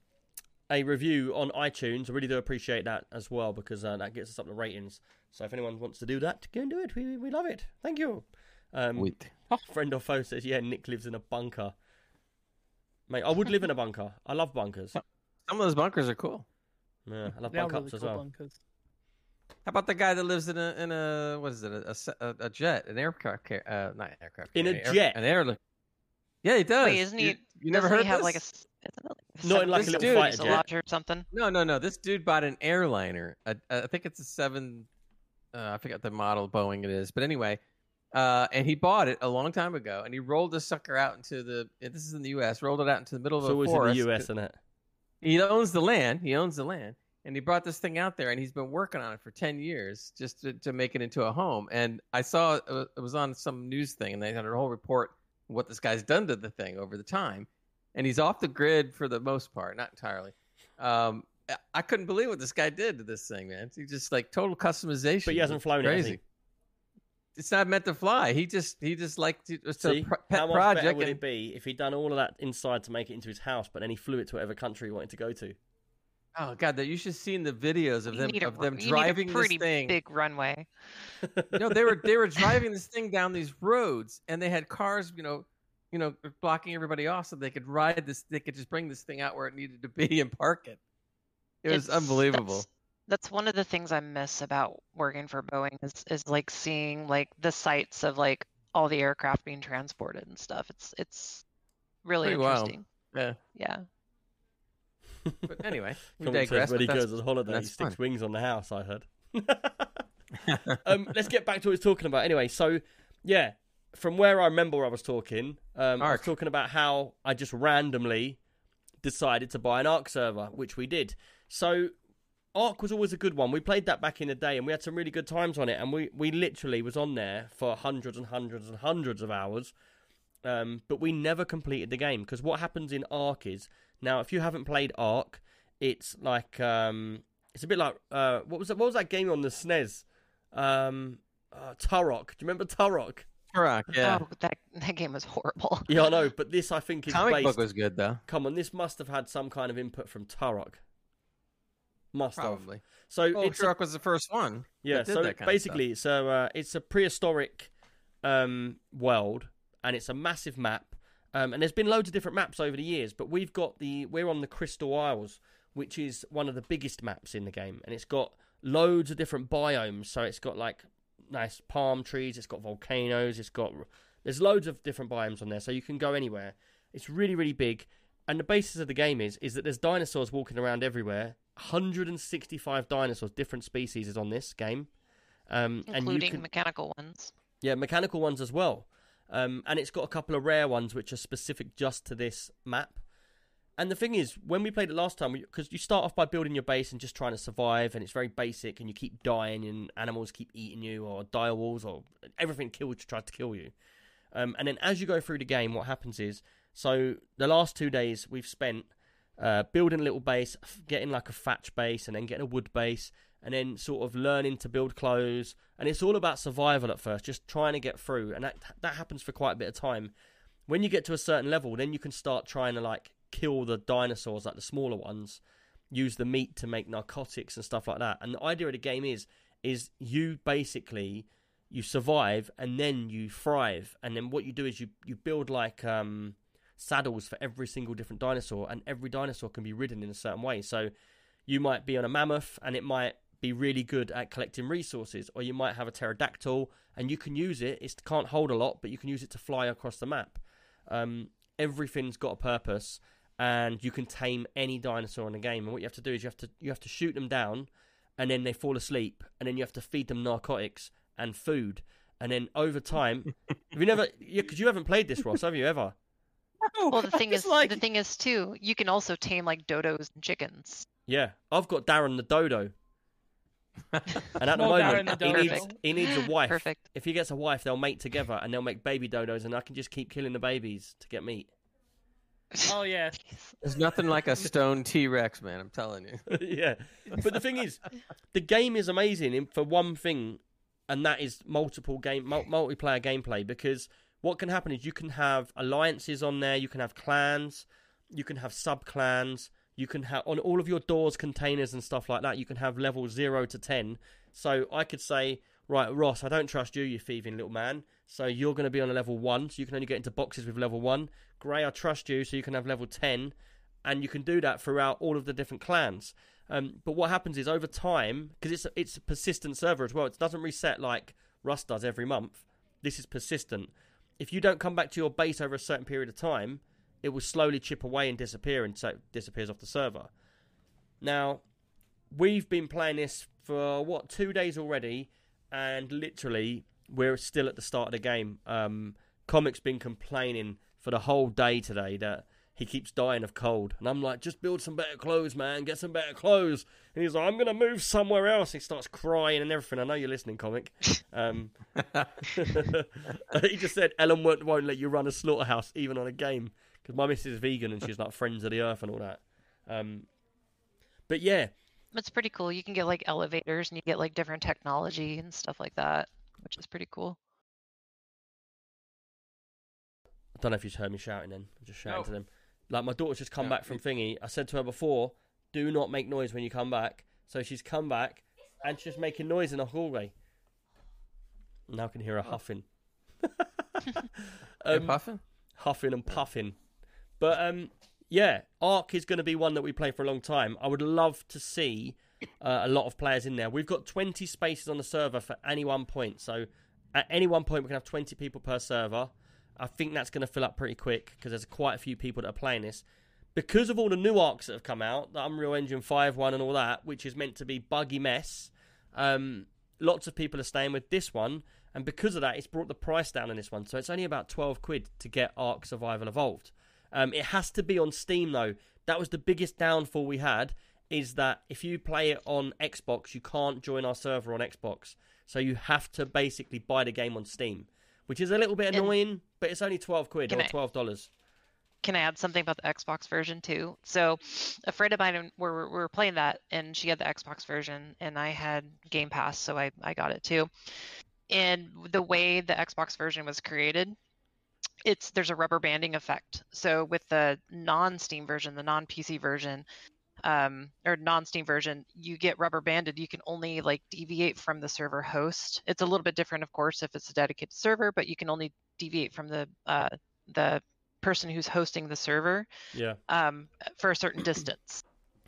a review on iTunes, I really do appreciate that as well because uh, that gets us up the ratings. So if anyone wants to do that, go and do it. We, we love it. Thank you. Um, Wait. [LAUGHS] Friend or foe says, yeah, Nick lives in a bunker. Mate, I would live in a bunker. I love bunkers. [LAUGHS] Some of those bunkers are cool. Yeah, I love They are bunk really ups as cool well. bunkers. How about the guy that lives in a in a what is it a, a se- a, a jet an aircraft car- uh not aircraft In a carrier, air- jet? an air yeah he does Wait, isn't he? you, you never doesn't heard he have this? like a? s- Isn't it like Not in like a seven- little fighter jet. fuselage or something? no no no this dude bought an airliner a, a, I think it's a seven uh, I forgot the model Boeing it is but anyway uh, and he bought it a long time ago and he rolled the sucker out into the this is in the U.S. rolled it out into the middle of It's a always in the US, isn't it? he owns the land. He owns the land. And he brought this thing out there and he's been working on it for 10 years just to, to make it into a home. And I saw it was- on some news thing and they had a whole report what this guy's done to the thing over the time. And he's off the grid for the most part, not entirely. Um, I- I couldn't believe what this guy did to this thing, man. He just like total customization. But he hasn't It's flown it, has crazy. he? It's not meant to fly. He just he just liked it. It's a See, pro- pet how much project. better would and- it be if he'd done all of that inside to make it into his house, but then he flew it to whatever country he wanted to go to? oh god, that you should see the videos of You them a, of them driving need a pretty this thing. big runway. [LAUGHS] no, they were they were driving this thing down these roads, and they had cars, you know, you know, blocking everybody off, so they could ride this. They could just bring this thing out where it needed to be and park it. It was It's- unbelievable. That's, that's one of the things I miss about working for Boeing is is like seeing like the sights of like all the aircraft being transported and stuff. It's it's really Pretty wild. interesting. Yeah, Yeah. but anyway, [LAUGHS] we digress. says when he but that's- goes on holiday, he sticks fun. wings on the house. I heard. [LAUGHS] [LAUGHS] um, let's get back to what he's talking about. Anyway, so yeah, from where I remember I was talking, um, I was talking about how I just randomly decided to buy an Ark server, which we did. So Ark was always a good one. We played that back in the day, and we had some really good times on it. And we we literally was on there for hundreds and hundreds and hundreds of hours. Um, but we never completed the game because what happens in Ark is now if you haven't played Ark, it's like um, it's a bit like uh, what was that? What was that game on the SNES? Um, uh, Turok. Do you remember Turok? Turok, yeah. Oh, that that game was horrible. Yeah, I know, but this I think is Comic based. book was good though. Come on, this must have had some kind of input from Turok. Must have. Probably. So it's a- Turok was the first one. Yeah, that did so that kind of basically, it's a uh, it's a prehistoric um, world, and it's a massive map. Um, and there's been loads of different maps over the years, but we've got the we're on the Crystal Isles, which is one of the biggest maps in the game, and it's got loads of different biomes. So it's got like nice palm trees, it's got volcanoes, it's got there's loads of different biomes on there, so you can go anywhere. It's really really big, and the basis of the game is is that there's dinosaurs walking around everywhere. 165 dinosaurs, different species, is on this game. Um, and including can, mechanical ones. yeah, mechanical ones as well. Um, and it's got a couple of rare ones which are specific just to this map. And the thing is, when we played it last time, because you start off by building your base and just trying to survive, and it's very basic, and you keep dying, and animals keep eating you, or dire wolves, or everything kills tries to kill you. Um, and then as you go through the game, what happens is, so the last two days we've spent uh, building a little base, getting like a thatch base, and then getting a wood base, and then sort of learning to build clothes. And it's all about survival at first, just trying to get through, and that that happens for quite a bit of time. When you get to a certain level, then you can start trying to like kill the dinosaurs, like the smaller ones, use the meat to make narcotics and stuff like that. And the idea of the game is is you basically you survive and then you thrive, and then what you do is you you build like um saddles for every single different dinosaur, and every dinosaur can be ridden in a certain way. So you might be on a mammoth, and it might be really good at collecting resources, or you might have a pterodactyl, and you can use it. It can't hold a lot, but you can use it to fly across the map. Um, everything's got a purpose, and you can tame any dinosaur in the game. And what you have to do is you have to you have to shoot them down, and then they fall asleep, and then you have to feed them narcotics and food, and then over time, [LAUGHS] have you never? Because you haven't played this, Ross, have you ever? Well, the [LAUGHS] thing is, like the thing is too, you can also tame like dodos and chickens. Yeah, I've got Darren the dodo. [LAUGHS] And at the moment, the he needs, he needs a [GASPS] wife. Perfect. If he gets a wife, they'll mate together and they'll make baby dodos, and I can just keep killing the babies to get meat. Oh yeah. [LAUGHS] There's nothing like a stone T Rex, man. I'm telling you. yeah. But the thing is, the game is amazing for one thing, and that is multiple game mul- multiplayer gameplay. Because what can happen is you can have alliances on there, you can have clans, you can have sub clans, you can have on all of your doors, containers, and stuff like that. You can have level zero to ten. So I could say, right, Ross, I don't trust you, you thieving little man. So you're going to be on a level one, so you can only get into boxes with level one. Gray, I trust you, so you can have level ten and you can do that throughout all of the different clans. Um, but what happens is over time, because it's it's a persistent server as well. It doesn't reset like Rust does every month. This is persistent. If you don't come back to your base over a certain period of time, it will slowly chip away and disappear, and so it disappears off the server. Now, we've been playing this for what two days already, and literally we're still at the start of the game. Um, Comic's been complaining for the whole day today that he keeps dying of cold. And I'm like, just build some better clothes, man. Get some better clothes. And he's like, I'm going to move somewhere else. He starts crying and everything. I know you're listening, comic. Um, [LAUGHS] [LAUGHS] he just said, Ellen won't, won't let you run a slaughterhouse even on a game. Because my missus is vegan and she's like friends of the earth and all that. Um, but yeah, It's pretty cool. You can get like elevators and you get like different technology and stuff like that, which is pretty cool. I don't know if you've heard me shouting then. I'm just shouting No. to them. Like my daughter's just come No, back from thingy. I said to her before, do not make noise when you come back. So she's come back and she's just making noise in the hallway. Now I can hear her huffing. You [LAUGHS] um, puffing? huffing and puffing. But um, yeah, Ark is going to be one that we play for a long time. I would love to see uh, a lot of players in there. We've got 20 spaces on the server for any one point. So at any one point, we can have 20 people per server. I think that's going to fill up pretty quick because there's quite a few people that are playing this. Because of all the new Arks that have come out, the Unreal Engine 5 one and all that, which is meant to be buggy mess, um, lots of people are staying with this one. And because of that, it's brought the price down on this one. So it's only about 12 quid to get Ark Survival Evolved. Um, it has to be on Steam, though. That was the biggest downfall we had, is that if you play it on Xbox, you can't join our server on Xbox. So you have to basically buy the game on Steam, which is a little bit And- annoying, but it's only 12 quid or $12. Can I add something about the Xbox version too? So, a friend of mine, we were, we were playing that, and she had the Xbox version, and I had Game Pass, so I, I got it too. And the way the Xbox version was created, it's there's a rubber banding effect. So with the non-Steam version, the non-PC version, um, or non-Steam version, you get rubber banded. You can only like deviate from the server host. It's a little bit different, of course, if it's a dedicated server, but you can only deviate from the uh, the person who's hosting the server Yeah. um, for a certain distance,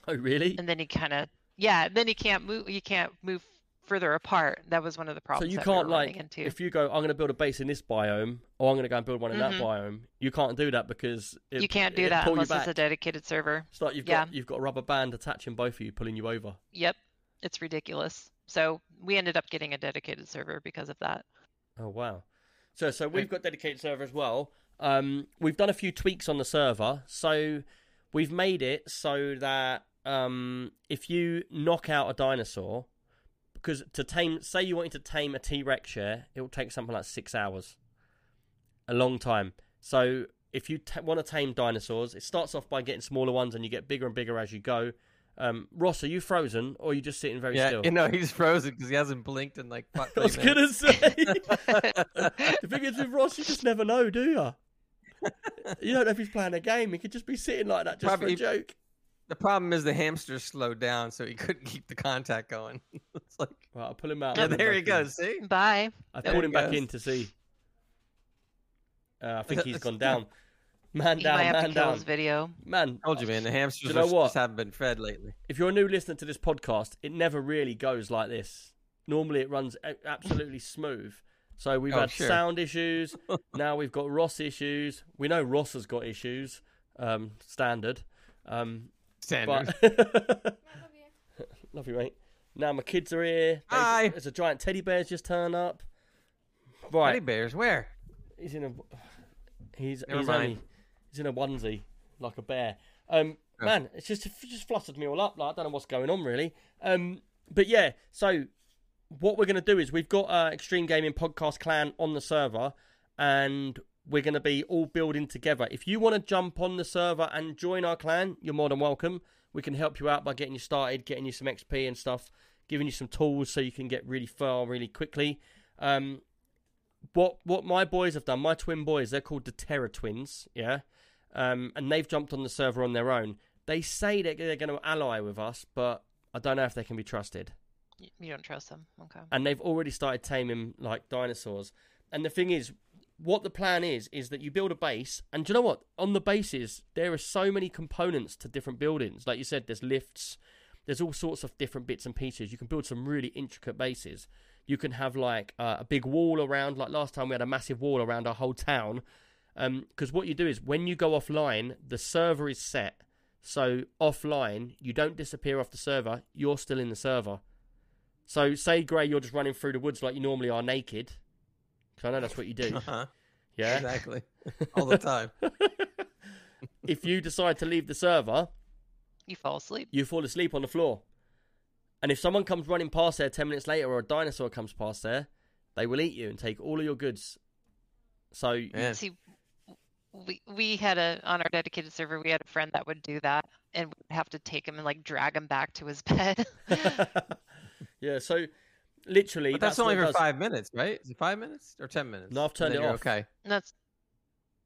Oh, really? and then you kind of yeah, then you can't move. You can't move further apart. That was one of the problems. So you that can't were like if you go, I'm going to build a base in this biome, or I'm going to go and build one in that Mhm. biome. You can't do that because it, you can't do that unless it's a dedicated server. It's like you've yeah. got you've got a rubber band attaching both of you, pulling you over. Yep, it's ridiculous. So we ended up getting a dedicated server because of that. Oh wow! So so we've got dedicated server as well. Um, we've done a few tweaks on the server, so we've made it so that um, if you knock out a dinosaur, because to tame, say you wanted to tame a T Rex share, it will take something like six hours, a long time. So if you t- want to tame dinosaurs, it starts off by getting smaller ones, and you get bigger and bigger as you go. Um, Ross, are you frozen, or are you just sitting very Yeah, still? you know he's frozen because he hasn't blinked in like. what, [LAUGHS] I was minutes. gonna say. [LAUGHS] the thing is with Ross, you just never know, do you? You don't know if he's playing a game. He could just be sitting like that just Probably- for a joke. The problem is the hamster slowed down, so he couldn't keep the contact going. [LAUGHS] it's like, Right, I'll pull him out. yeah, and put him there he back in. goes. See, Bye. I There pulled he him back in to see. Uh, I think he's gone down. [LAUGHS] Man You down, might have to man kill down. his video. Man, told you, man. The hamsters you know just, what? just haven't been fed lately. if you're a new listener to this podcast, it never really goes like this. Normally, it runs absolutely smooth. So we've Oh, had sure. sound issues. [LAUGHS] now we've got Ross issues. We know Ross has got issues. Um, standard. Um, Standard. but [LAUGHS] [LAUGHS] love you, mate. Now my kids are here. They- Hi. There's a giant teddy bear's just turned up. Right. Teddy bears, where? he's in a he's Never he's mind. only he's in a onesie like a bear. Um, Oh. man, it's just just fluttered me all up. Like I don't know what's going on really. Um, but yeah, so what we're going to do is we've got uh, Extreme Gaming Podcast Clan on the server, and we're going to be all building together. If you want to jump on the server and join our clan, you're more than welcome. We can help you out by getting you started, getting you some XP and stuff, giving you some tools so you can get really far really quickly. Um, what what my boys have done, my twin boys, they're called the Terror Twins, yeah, um, and they've jumped on the server on their own. They say that they're going to ally with us, but I don't know if they can be trusted. You don't trust them. Okay. And they've already started taming like dinosaurs. And the thing is, what the plan is is that you build a base, and do you know what? On the bases, there are so many components to different buildings. Like you said, there's lifts, there's all sorts of different bits and pieces. You can build some really intricate bases. You can have like uh, a big wall around. Like last time, we had a massive wall around our whole town. Because what you do is when you go offline, the server is set. So offline, you don't disappear off the server. You're still in the server. So say Gray, you're just running through the woods like you normally are, naked. 'Cause I know that's what you do. Uh-huh. Yeah. Exactly. All the time. [LAUGHS] if you decide to leave the server, You fall asleep. you fall asleep on the floor. And if someone comes running past there 10 minutes later or a dinosaur comes past there, they will eat you and take all of your goods. So, Yeah. See, we we had a on our dedicated server. We had a friend that would do that, and we'd have to take him and like drag him back to his [LAUGHS] bed. [LAUGHS] yeah, so literally. But that's, what only for does. five minutes, right? Is it five minutes or ten minutes? No, I've turned And it off. Okay. That's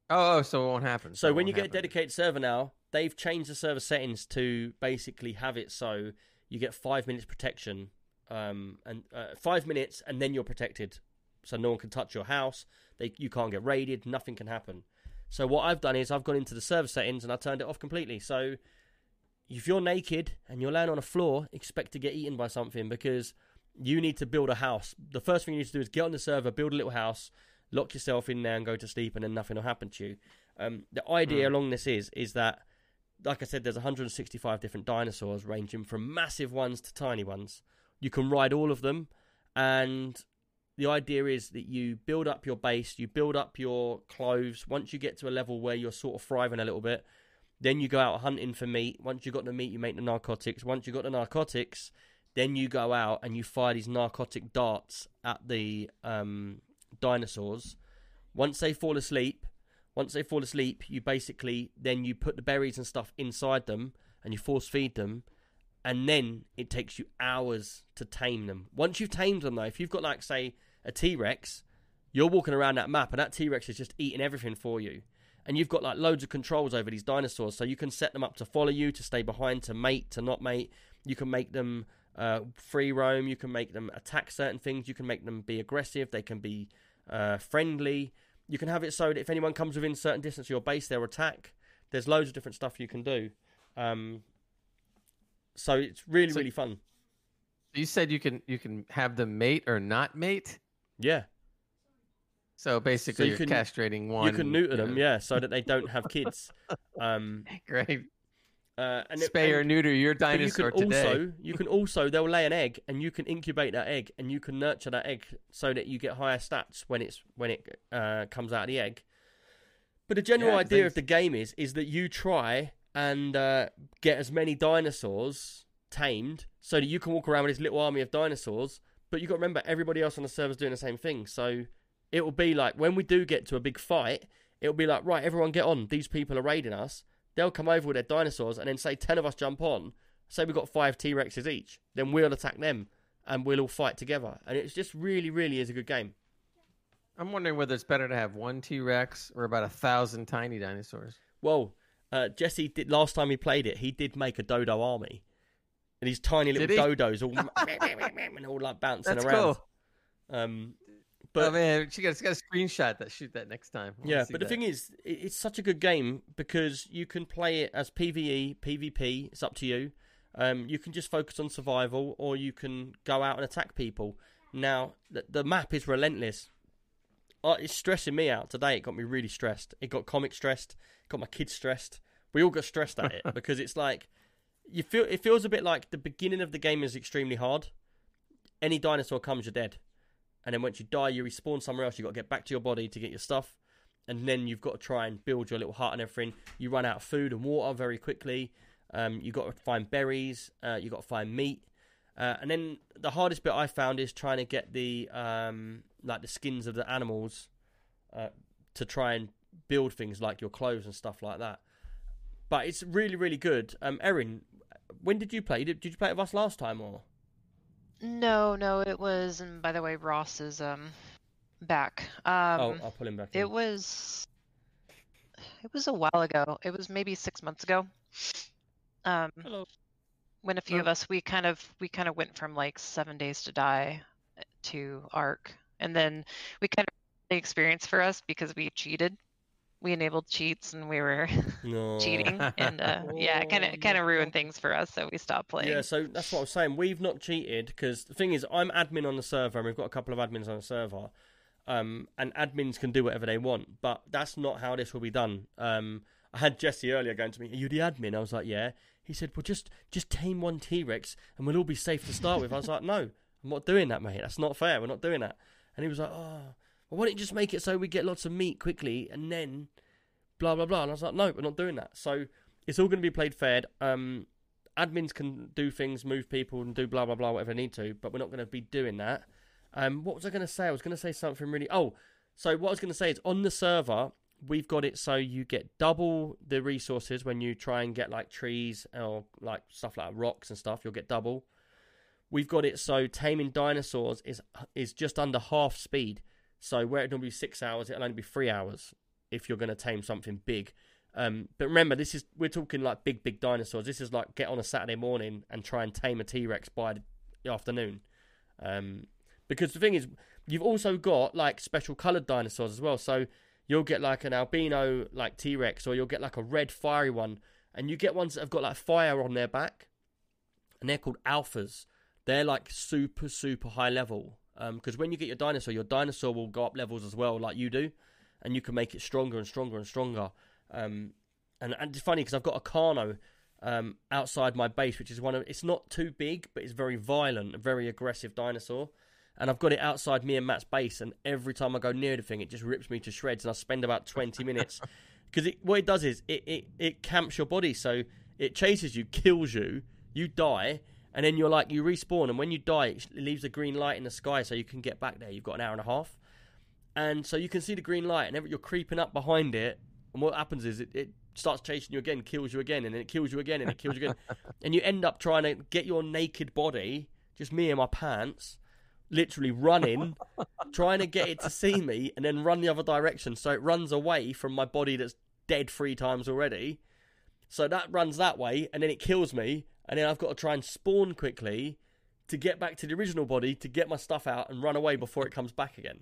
Oh, oh, so it won't happen. So it when you get a dedicated server now, they've changed the server settings to basically have it so you get five minutes protection, um, and uh, five minutes, and then you're protected, so no one can touch your house. They you can't get raided. Nothing can happen. So what I've done is I've gone into the server settings and I turned it off completely. So if you're naked and you're laying on a floor, expect to get eaten by something because you need to build a house. The first thing you need to do is get on the server, build a little house, lock yourself in there, and go to sleep, and then nothing will happen to you. Um, the idea Hmm. along this is is that, like I said, there's 165 different dinosaurs, ranging from massive ones to tiny ones. You can ride all of them, and the idea is that you build up your base, you build up your clothes. Once you get to a level where you're sort of thriving a little bit, then you go out hunting for meat. Once you've got the meat, you make the narcotics. Once you've got the narcotics, then you go out and you fire these narcotic darts at the um, dinosaurs. Once they fall asleep, once they fall asleep, you basically then you put the berries and stuff inside them and you force feed them, and then it takes you hours to tame them. Once you've tamed them, though, if you've got like say a T Rex, you're walking around that map and that T Rex is just eating everything for you. And you've got like loads of controls over these dinosaurs, so you can set them up to follow you, to stay behind, to mate, to not mate. You can make them uh, free roam. You can make them attack certain things. You can make them be aggressive. They can be uh, friendly. You can have it so that if anyone comes within certain distance of your base, they'll attack. There's loads of different stuff you can do. Um, so it's really, So- really fun. You said you can you can have them mate or not mate. Yeah, So basically, you you are can- castrating one. you can neuter them, yeah, so that they don't have kids. [LAUGHS] um, Great. Uh, and it- Spay or and- neuter your But you dinosaur can today. also you can also they'll lay an egg and you can incubate that egg and you can nurture that egg so that you get higher stats when it's when it uh, comes out of the egg. But the general Yeah, idea of the game is is that you try and uh, get as many dinosaurs tamed so that you can walk around with this little army of dinosaurs. But you got to remember everybody else on the server's doing the same thing. So it will be like when we do get to a big fight, it'll be like right, everyone get on. These people are raiding us. They'll come over with their dinosaurs and then say ten of us jump on. Say we've got five T Rexes each, then we'll attack them and we'll all fight together. And it's just really, really is a good game. I'm wondering whether it's better to have one T Rex or about a thousand tiny dinosaurs. Well, uh, Jesse did last time he played it. He did make a dodo army, and these tiny little dodos all [LAUGHS] [LAUGHS] and all like bouncing That's around. cool. Um, But but oh, man, she got, she got a screenshot that. Shoot that next time. I yeah, but the that. thing is, it- it's such a good game because you can play it as PVE, PvP. It's up to you. Um, you can just focus on survival, or you can go out and attack people. Now, the, the map is relentless. Uh, it's stressing me out today. It got me really stressed. It got comic stressed. It got my kids stressed. We all got stressed at it [LAUGHS] because it's like you feel. It feels a bit like the beginning of the game is extremely hard. Any dinosaur comes, you're dead, and then once you die, you respawn somewhere else. You've got to get back to your body to get your stuff, and then you've got to try and build your little hut and everything. You run out of food and water very quickly. Um, you got to find berries. Uh, you got to find meat. Uh, and then the hardest bit I found is trying to get the um, like the skins of the animals uh, to try and build things like your clothes and stuff like that. But it's really really good. Um, Erin, when did you play? Did, did you play it with us last time or? No, no, it was. And by the way, Ross is um back. Um, oh, I'll pull him back. in. it was. It was a while ago. It was maybe six months ago. Um, Hello. when a few Oh. of us we kind of we kind of went from like seven days to die uh, to Ark and then we kind of the experience for us because we cheated we enabled cheats and we were [LAUGHS] no. cheating [LAUGHS] and uh, yeah kind Oh, of kind of ruined things for us so we stopped playing Yeah, so that's what I was saying. We've not cheated because the thing is, I'm admin on the server, and we've got a couple of admins on the server, um, and admins can do whatever they want. But that's not how this will be done. Um, I had Jesse earlier going to me, "Are you the admin?" I was like, "Yeah." He said, "Well, just just tame one T Rex, and we'll all be safe to start with." I was like, "No, I'm not doing that, mate. That's not fair. We're not doing that." And he was like, "Oh, well, why don't you just make it so we get lots of meat quickly, and then blah blah blah?" And I was like, "No, we're not doing that." So it's all going to be played fair. Um, admins can do things, move people, and do blah blah blah whatever they need to, but we're not going to be doing that. Um, what was I going to say? I was going to say something really. Oh, so what I was going to say is on the server we've got it so you get double the resources when you try and get like trees or like stuff like rocks and stuff. You'll get double. We've got it so taming dinosaurs is is just under half speed. So where it normally be six hours, it'll only be three hours if you're going to tame something big. Um, but remember, this is we're talking like big, big dinosaurs. This is like get on a Saturday morning and try and tame a T Rex by the afternoon. Um, because the thing is, you've also got like special coloured dinosaurs as well. So you'll get like an albino like T Rex, or you'll get like a red fiery one, and you get ones that have got like fire on their back, and they're called alphas. They're like super, super high level. Because when you get your dinosaur, your dinosaur will go up levels as well, like you do, and you can make it stronger and stronger and stronger. Um, and, and it's funny because I've got a Carno um, outside my base, which is one of. It's not too big, but it's very violent, a very aggressive dinosaur. And I've got it outside me and Matt's base, and every time I go near the thing, it just rips me to shreds, and I spend about twenty minutes [LAUGHS] because it, what it does is it, it it camps your body, so it chases you, kills you, you die, and then you're like you respawn, and when you die, it leaves a green light in the sky, so you can get back there. You've got an hour and a half, and so you can see the green light, and you're creeping up behind it, and what happens is it, it starts chasing you again, kills you again, and then it kills you again, and it kills you again, [LAUGHS] and you end up trying to get your naked body, just me and my pants, literally running, [LAUGHS] trying to get it to see me, and then run the other direction, so it runs away from my body that's dead three times already. So that runs that way, and then it kills me, and then I've got to try and spawn quickly to get back to the original body to get my stuff out and run away before it comes back again.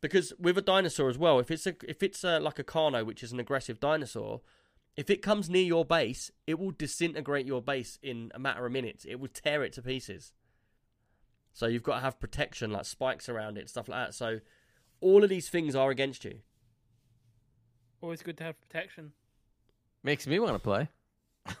Because with a dinosaur as well, if it's a if it's a, like a Carno, which is an aggressive dinosaur, if it comes near your base, it will disintegrate your base in a matter of minutes. It will tear it to pieces. So you've got to have protection, like spikes around it, stuff like that. So all of these things are against you. Always good to have protection. Makes me want to play.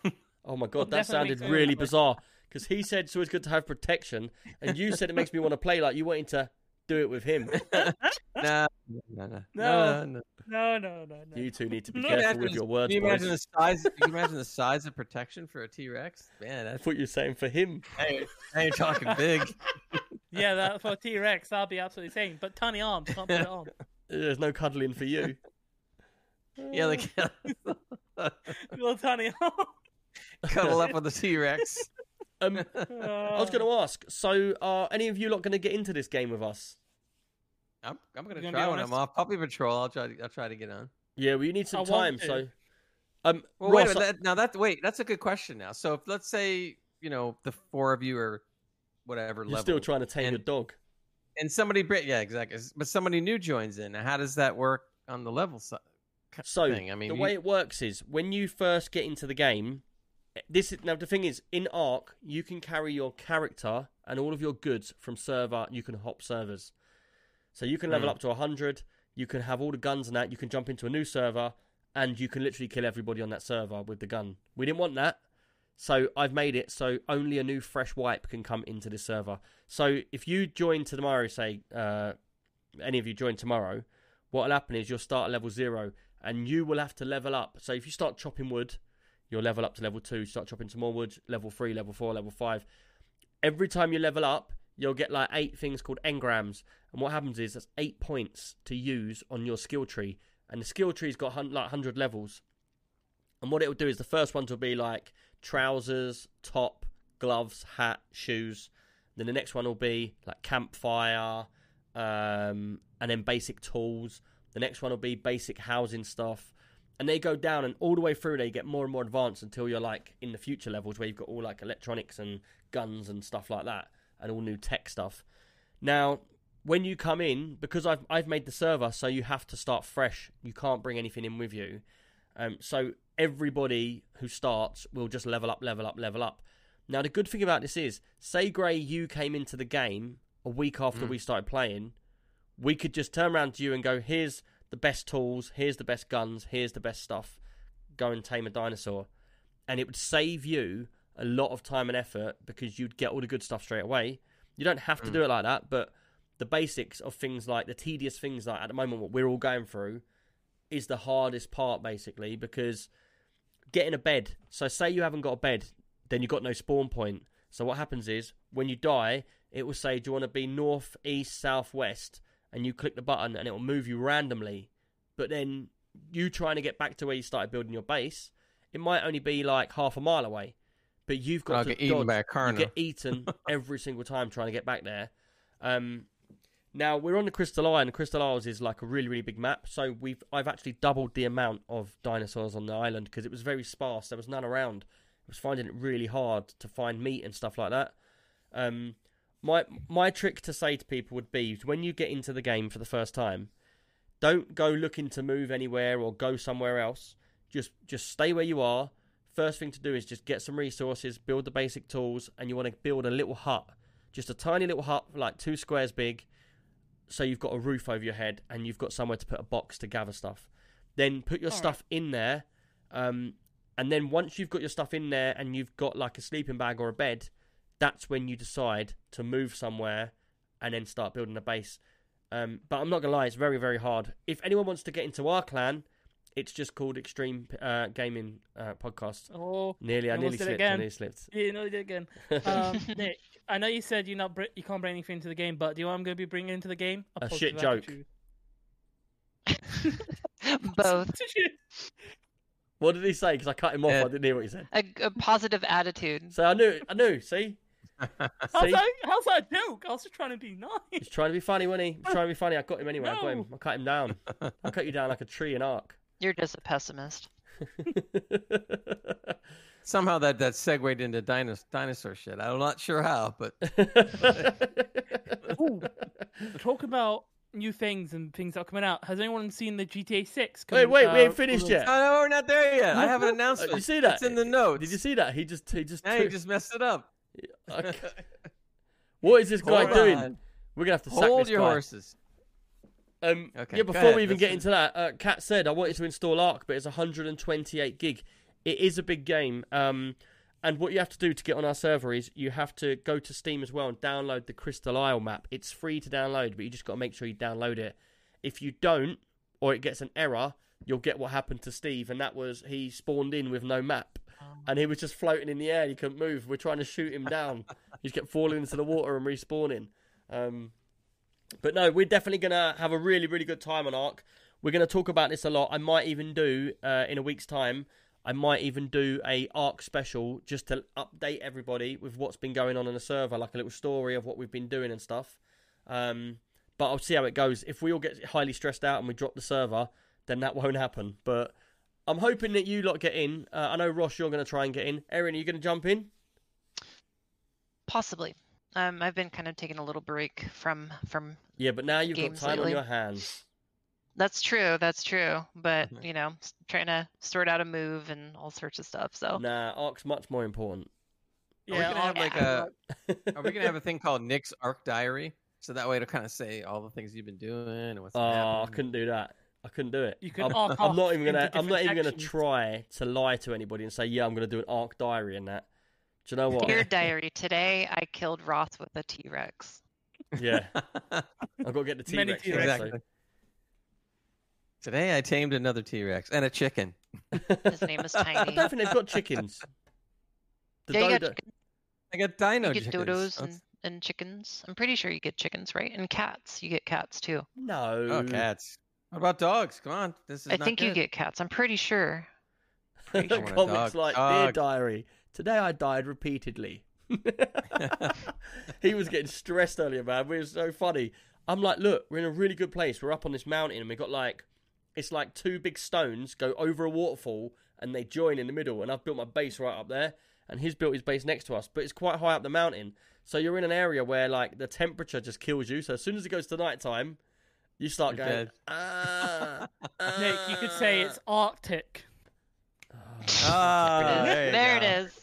[LAUGHS] Oh my god, that sounded really wanna bizarre. Because he said so it's good to have protection, and you said it makes me want to play like you wanting to do it with him. [LAUGHS] No, no, no, no, No. no. No, no, no, no. You two need to be No, careful with your words, Can you imagine boys. the size? Can you imagine the size of protection for a T Rex? Man, I that's thought you were saying for him. hey, now you're talking big. [LAUGHS] [LAUGHS] Yeah, that for T Rex, that'll be absolutely insane. But tiny arms can't put it on. There's no cuddling for you. Yeah, like Little tiny arm. [LAUGHS] cuddle up with the T Rex. [LAUGHS] Um, I was going to ask. So, are any of you lot going to get into this game with us? I'm, I'm gonna try when I'm off puppy patrol. I'll try. To, I'll try to get on. Yeah, well, you need some want time. to. So, um, Well, wait Ross, a minute. That, now that wait, that's a good question. Now, so if let's say you know the four of you are whatever you're level, still trying to tame and- your dog. and somebody, yeah, exactly. But somebody new joins in. Now, how does that work on the level side? So thing? I mean, the you- way it works is when you first get into the game. This is, now the thing is in Ark you can carry your character and all of your goods from server. You can hop servers, so you can level Hmm. up to hundred. You can have all the guns and that. You can jump into a new server and you can literally kill everybody on that server with the gun. We didn't want that, so I've made it so only a new fresh wipe can come into this server. So if you join tomorrow, say uh, any of you join tomorrow, what will happen is you'll start at level zero and you will have to level up. So if you start chopping wood, you'll level up to level two. Start chopping some more wood, level three, level four, level five. every time you level up, you'll get like eight things called engrams. And what happens is that's eight points to use on your skill tree. And the skill tree's got like 100 levels. And what it'll do is the first ones will be like trousers, top, gloves, hat, shoes. Then the next one will be like campfire, um, and then basic tools. The next one will be basic housing stuff. And they go down, and all the way through, they get more and more advanced until you're like in the future levels where you've got all like electronics and guns and stuff like that, and all new tech stuff. Now, when you come in, because I've I've made the server, so you have to start fresh. You can't bring anything in with you. Um, so everybody who starts will just level up, level up, level up. Now, the good thing about this is, say, Gray, you came into the game a week after Mm. we started playing, we could just turn around to you and go, here's the best tools, here's the best guns, here's the best stuff. Go and tame a dinosaur. And it would save you a lot of time and effort because you'd get all the good stuff straight away. You don't have to Mm. do it like that, but the basics of things like the tedious things like at the moment what we're all going through is the hardest part basically because getting a bed. So say you haven't got a bed, then you've got no spawn point. So what happens is when you die, it will say, "Do you want to be north, east, south, west?" And you click the button, and it will move you randomly. But then you trying to get back to where you started building your base, it might only be like half a mile away. But you've got I'll to get eaten by a You get [LAUGHS] eaten every single time trying to get back there. Um, now we're on the Crystal Isle, and Crystal Isles is like a really, really big map. So we've I've actually doubled the amount of dinosaurs on the island because it was very sparse. There was none around. I was finding it really hard to find meat and stuff like that. Um, my my trick to say to people would be when you get into the game for the first time, don't go looking to move anywhere or go somewhere else. Just just stay where you are. First thing to do is just get some resources, build the basic tools, and you want to build a little hut, just a tiny little hut, like two squares big, so you've got a roof over your head and you've got somewhere to put a box to gather stuff. Then put your All right. stuff in there, um, and then once you've got your stuff in there and you've got like a sleeping bag or a bed, that's when you decide to move somewhere and then start building a base. Um, but I'm not gonna lie, it's very very hard. If anyone wants to get into our clan, it's just called Extreme uh, Gaming uh, Podcast. Oh, Nearly, I nearly did it slipped. I nearly slipped. yeah, no, you did again. [LAUGHS] Um, Nick, I know you said you not br- you can't bring anything into the game, but do you know what I'm going to be bringing into the game? A positive shit joke. [LAUGHS] Both. [LAUGHS] What did he say? Because I cut him off. Yeah. I didn't hear what he said. A, a positive attitude. So I knew, I knew. See, [LAUGHS] how's, that, how's that joke? I was just trying to be nice. he's trying to be funny, wasn't he? He was [LAUGHS] trying to be funny. I got him anyway. I got him. I cut him down. I cut you down like a tree in Ark. You're just a pessimist. [LAUGHS] Somehow that that segued into dinosaur dinosaur shit. I'm not sure how, but Ooh, talk about new things and things that are coming out. Has anyone seen the GTA 6? Wait, coming, wait, we uh, ain't finished yet. no, no, we're not there yet. I have an Uh, announcement. you see that? It's in the notes. Did you see that? He just, he just. Now you took- just messed it up. Okay. What is this guy Hold doing? on. We're gonna have to sack Hold this your guy. horses. Um, Okay, yeah, go before ahead, we even let's get into that, uh, Kat said I wanted to install Ark, but it's 128 gig. It is a big game. Um, and what you have to do to get on our server is you have to go to Steam as well and download the Crystal Isle map. It's free to download, but you just got to make sure you download it. If you don't, or it gets an error, you'll get what happened to Steve, and that was he spawned in with no map, and he was just floating in the air. He couldn't move. We're trying to shoot him down. [LAUGHS] he just kept falling into the water and respawning. Um, but no, we're definitely gonna have a really, really good time on Ark. We're gonna talk about this a lot. I might even do uh, in a week's time. I might even do a Ark special just to update everybody with what's been going on in the server, like a little story of what we've been doing and stuff. Um, but I'll see how it goes. If we all get highly stressed out and we drop the server, then that [LAUGHS] won't happen. But I'm hoping that you lot get in. Uh, I know Ross, you're going to try and get in. Erin, are you going to jump in? Possibly. Um, I've been kind of taking a little break from from. Yeah, but now you've got Games time on your hands. That's true. That's true. But [LAUGHS] you know, trying to sort out a move and all sorts of stuff. So Nah, Ark's much more important. Are we Yeah, gonna have I'll- like a? Are we gonna have a thing called Nick's Ark Diary? So that way it'll kind of say all the things you've been doing and what's Oh, I couldn't do that. I couldn't do it. You can I'm, Ark I'm not even gonna. I'm not even different gonna try to lie to anybody and say, yeah, I'm gonna do an Ark diary and that. Do you know what? dear diary, today I killed Roth with a T Rex. yeah, [LAUGHS] I've got to get the T Rex. T-Rex. exactly. Today I tamed another T Rex and a chicken. [LAUGHS] His name is Tiny. I don't think they've got chickens. The yeah, you got Dodo. chicken. I got dino you get chickens. dodos and, and chickens. I'm pretty sure you get chickens, right? And cats. You get cats too. No. Oh, cats. What about dogs? Come on, this is. I not think you get cats. I'm pretty sure. I want [LAUGHS] a Comics dog. like Dear Dog. Diary. Today I died repeatedly. [LAUGHS] he was getting stressed earlier, man. It was so funny. I'm like, look, we're in a really good place. We're up on this mountain and we got like, it's like two big stones go over a waterfall and they join in the middle. And I've built my base right up there, and he's built his base next to us, but it's quite high up the mountain. So you're in an area where like the temperature just kills you. So as soon as it goes to night time, you start You're going, dead. ah, Nick, you could say ah." it's Arctic. Ah, there there, you it go. is.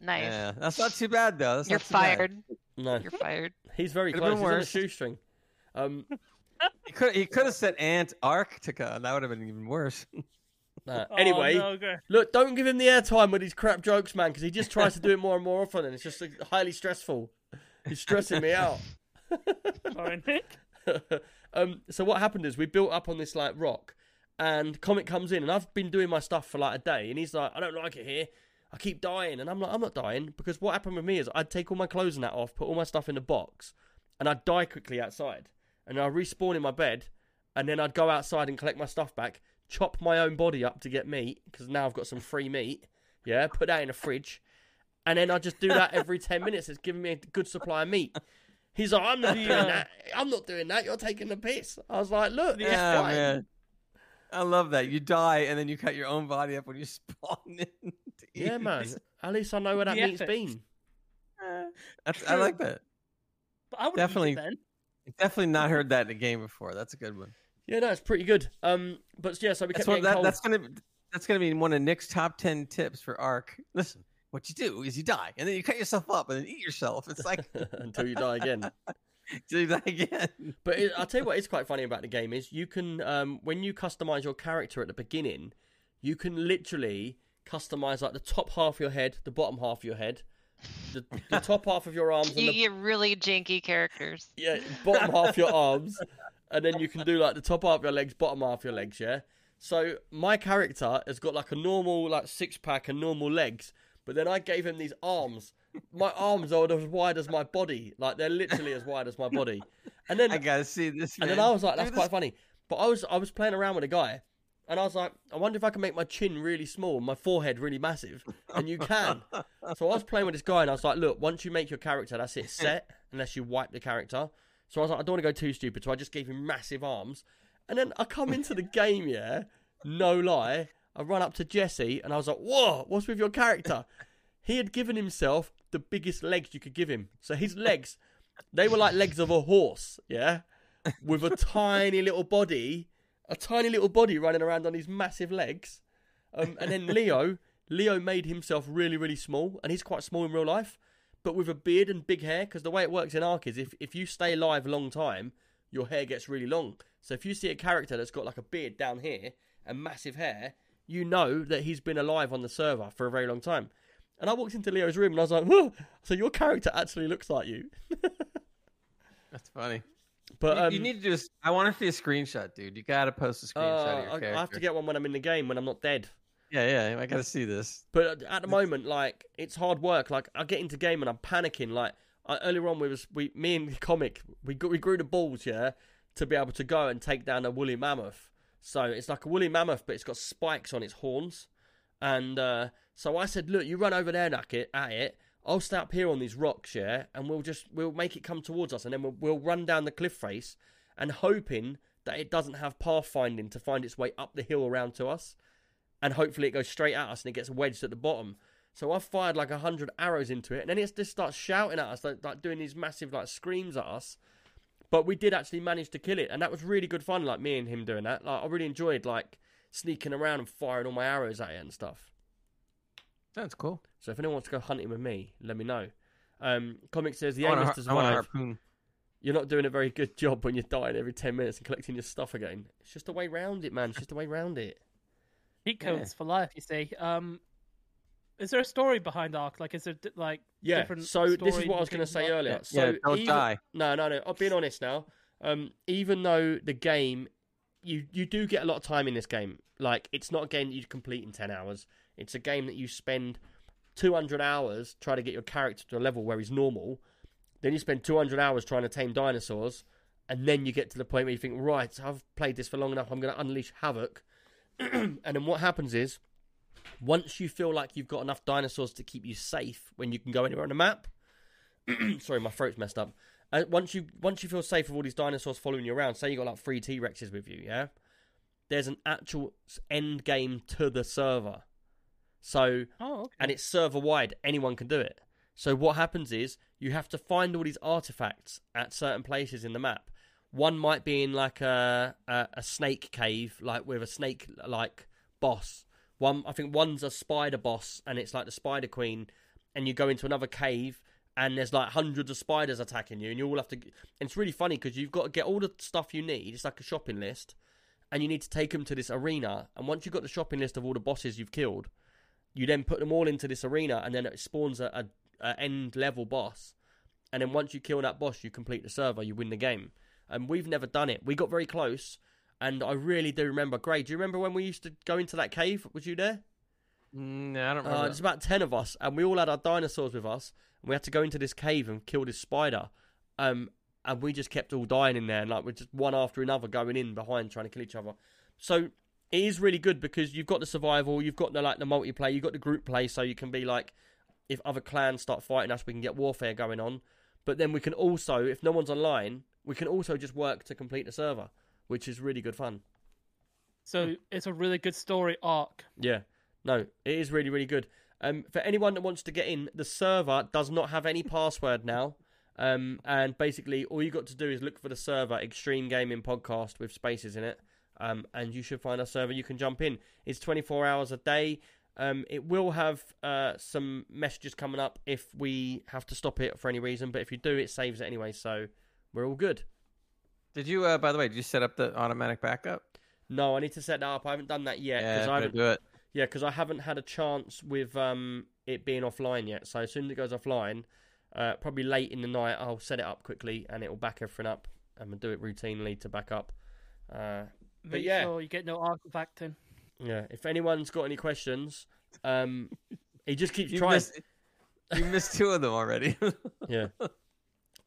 Nice. Yeah, that's not too bad though. That's You're not too bad. fired. no. You're fired. He's very Could've close. been He's on a worse. shoestring. Um, [LAUGHS] He could he could have said Antarctica, that would have been even worse. [LAUGHS] uh, Oh, anyway, no, go- look, don't give him the airtime with these crap jokes, man, because he just tries to do it more and more often, and it's just like, highly stressful. He's stressing me out. [LAUGHS] Sorry, Nick. Um, so what happened is we built up on this like rock, and Comet comes in, and I've been doing my stuff for like a day, and he's like, I don't like it here. I keep dying, and I'm like, I'm not dying because what happened with me is I'd take all my clothes and that off, put all my stuff in the box, and I'd die quickly outside, and I'd respawn in my bed, and then I'd go outside and collect my stuff back, chop my own body up to get meat because now I've got some free meat. Yeah, put that in a fridge, and then I just do that every ten minutes. It's giving me a good supply of meat. He's like, I'm not doing [LAUGHS] that. I'm not doing that. You're taking the piss. I was like, look, it's Yeah, fine. man. I love that. You die and then you cut your own body up when you [LAUGHS] spawn in. Yeah, man. At least I know where that The meat's ethics. been. That's, I like that. But I would Definitely. Definitely not heard that in a game before. That's a good one. Yeah, no, it's pretty good. Um, but yeah, so we That's kept what getting that, cold. that's gonna that's gonna be one of Nick's top ten tips for Ark. Listen, what you do is you die and then you cut yourself up and then eat yourself. It's like [LAUGHS] until you die again. [LAUGHS] do that again. But it, I'll tell you what is quite funny about the game is you can um, when you customize your character at the beginning, you can literally customize like the top half of your head, the bottom half of your head, the, the top half of your [LAUGHS] arms, and You the get really janky characters. yeah, bottom half your arms, and then you can do like the top half of your legs, bottom half your legs, yeah. So my character has got like a normal like six pack and normal legs, but then I gave him these arms. My arms are as wide as my body, like they're literally as wide as my body. And then [LAUGHS] I gotta see this. and then I was like, that's quite funny. But I was I was playing around with a guy, and I was like, I wonder if I can make my chin really small, my forehead really massive, and you can. [LAUGHS] so I was playing with this guy, and I was like, look, once you make your character, that's it, set, unless you wipe the character. So I was like, I don't want to go too stupid, so I just gave him massive arms, and then I come into the game, yeah, no lie, I run up to Jesse, and I was like, whoa, what's with your character? [LAUGHS] He had given himself the biggest legs you could give him. So his legs, they were like legs of a horse, yeah, with a [LAUGHS] tiny little body, a tiny little body running around on these massive legs. Um, and then [LAUGHS] Leo, Leo made himself really, really small, and he's quite small in real life, but with a beard and big hair. Because the way it works in Ark is if if you stay alive a long time, your hair gets really long. So if you see a character that's got like a beard down here and massive hair, you know that he's been alive on the server for a very long time. And I walked into Leo's room and I was like, Whoa! so your character actually looks like you. [LAUGHS] That's funny. But you, um, you need to just. I want to see a screenshot, dude. You gotta post a screenshot uh, of your I, character. I have to get one when I'm in the game when I'm not dead. Yeah, yeah. I gotta see this. But at the moment, like it's hard work. Like I get into game and I'm panicking. Like I, earlier on, we was we me and the comic we grew, we grew the balls, yeah, to be able to go and take down a woolly mammoth. So it's like a woolly mammoth, but it's got spikes on its horns. And uh, so I said, look, you run over there it, at it. I'll stay up here on these rocks, yeah, and we'll just we'll make it come towards us, and then we'll, we'll run down the cliff face, and hoping that it doesn't have pathfinding to find its way up the hill around to us and hopefully it goes straight at us and it gets wedged at the bottom. So I fired like a hundred arrows into it, and then it just starts shouting at us, like, like doing these massive like screams at us. But we did actually manage to kill it, and that was really good fun. Like me and him doing that. Like I really enjoyed like sneaking around and firing all my arrows at it and stuff. That's cool. So if anyone wants to go hunting with me, let me know. Um, Comic says the I aim want, is to want survive. You're not doing a very good [LAUGHS] job when you're dying every ten minutes and collecting your stuff again. It's just a way round it, man. It's just a way round it. Cheat Yeah. for life, you see. Um, is there a story behind Ark? Like, is there di- like Yeah. different So this is what I was going to say earlier. Yeah, So yeah, don't even, die. No, no, no. I'm being honest now. Um, even though the game, you you do get a lot of time in this game. Like it's not a game that you complete in ten hours. It's a game that you spend 200 hours trying to get your character to a level where he's normal. Then you spend 200 hours trying to tame dinosaurs, and then you get to the point where you think, right, I've played this for long enough. I'm going to unleash havoc. [CLEARS THROAT] and then what happens is, once you feel like you've got enough dinosaurs to keep you safe when you can go anywhere on the map. [CLEARS THROAT] sorry, my throat's messed up. Uh, once you once you feel safe with all these dinosaurs following you around, say you got like three T Rexes with you, yeah. There's an actual end game to the server. So Oh, okay. and it's server wide. Anyone can do it. So what happens is you have to find all these artifacts at certain places in the map. One might be in like a a, a snake cave, like with a snake like boss. One I think one's a spider boss, and it's like the spider queen. And you go into another cave, and there's like hundreds of spiders attacking you, and you all have to. It's really funny because you've got to get all the stuff you need. It's like a shopping list, and you need to take them to this arena. And once you've got the shopping list of all the bosses you've killed, you then put them all into this arena, and then it spawns a, a, a end level boss. And then once you kill that boss, you complete the server, you win the game. And we've never done it. We got very close, and I really do remember. Gray, do you remember when we used to go into that cave? Was you there? No, I don't Uh, remember. there's about ten of us, and we all had our dinosaurs with us, and we had to go into this cave and kill this spider. Um, and we just kept all dying in there, and like we're just one after another going in behind trying to kill each other. So it is really good because you've got the survival, you've got the like the multiplayer, you've got the group play, so you can be like, if other clans start fighting us, we can get warfare going on. But then we can also, if no one's online, we can also just work to complete the server, which is really good fun. so it's a really good story arc. Yeah, no, it is really, really good. Um, for anyone that wants to get in, the server does not have any [LAUGHS] password now. Um, and basically, all you got to do is look for the server Extreme Gaming Podcast with spaces in it. Um, and you should find a server you can jump in. It's 24 hours a day. Um, it will have uh, some messages coming up if we have to stop it for any reason, but if you do, it saves it anyway, so we're all good. Did you, uh, by the way, did you set up the automatic backup? No, I need to set that up. I haven't done that yet yeah, because I haven't do it. Yeah, because I haven't had a chance with um, it being offline yet. So as soon as it goes offline, uh, probably late in the night, I'll set it up quickly and it will back everything up. and we'll do it routinely to back up. Uh, Make yeah. sure you get no artifacting. yeah, if anyone's got any questions, um, [LAUGHS] he just keeps You trying. missed, you missed two of them already. [LAUGHS] Yeah,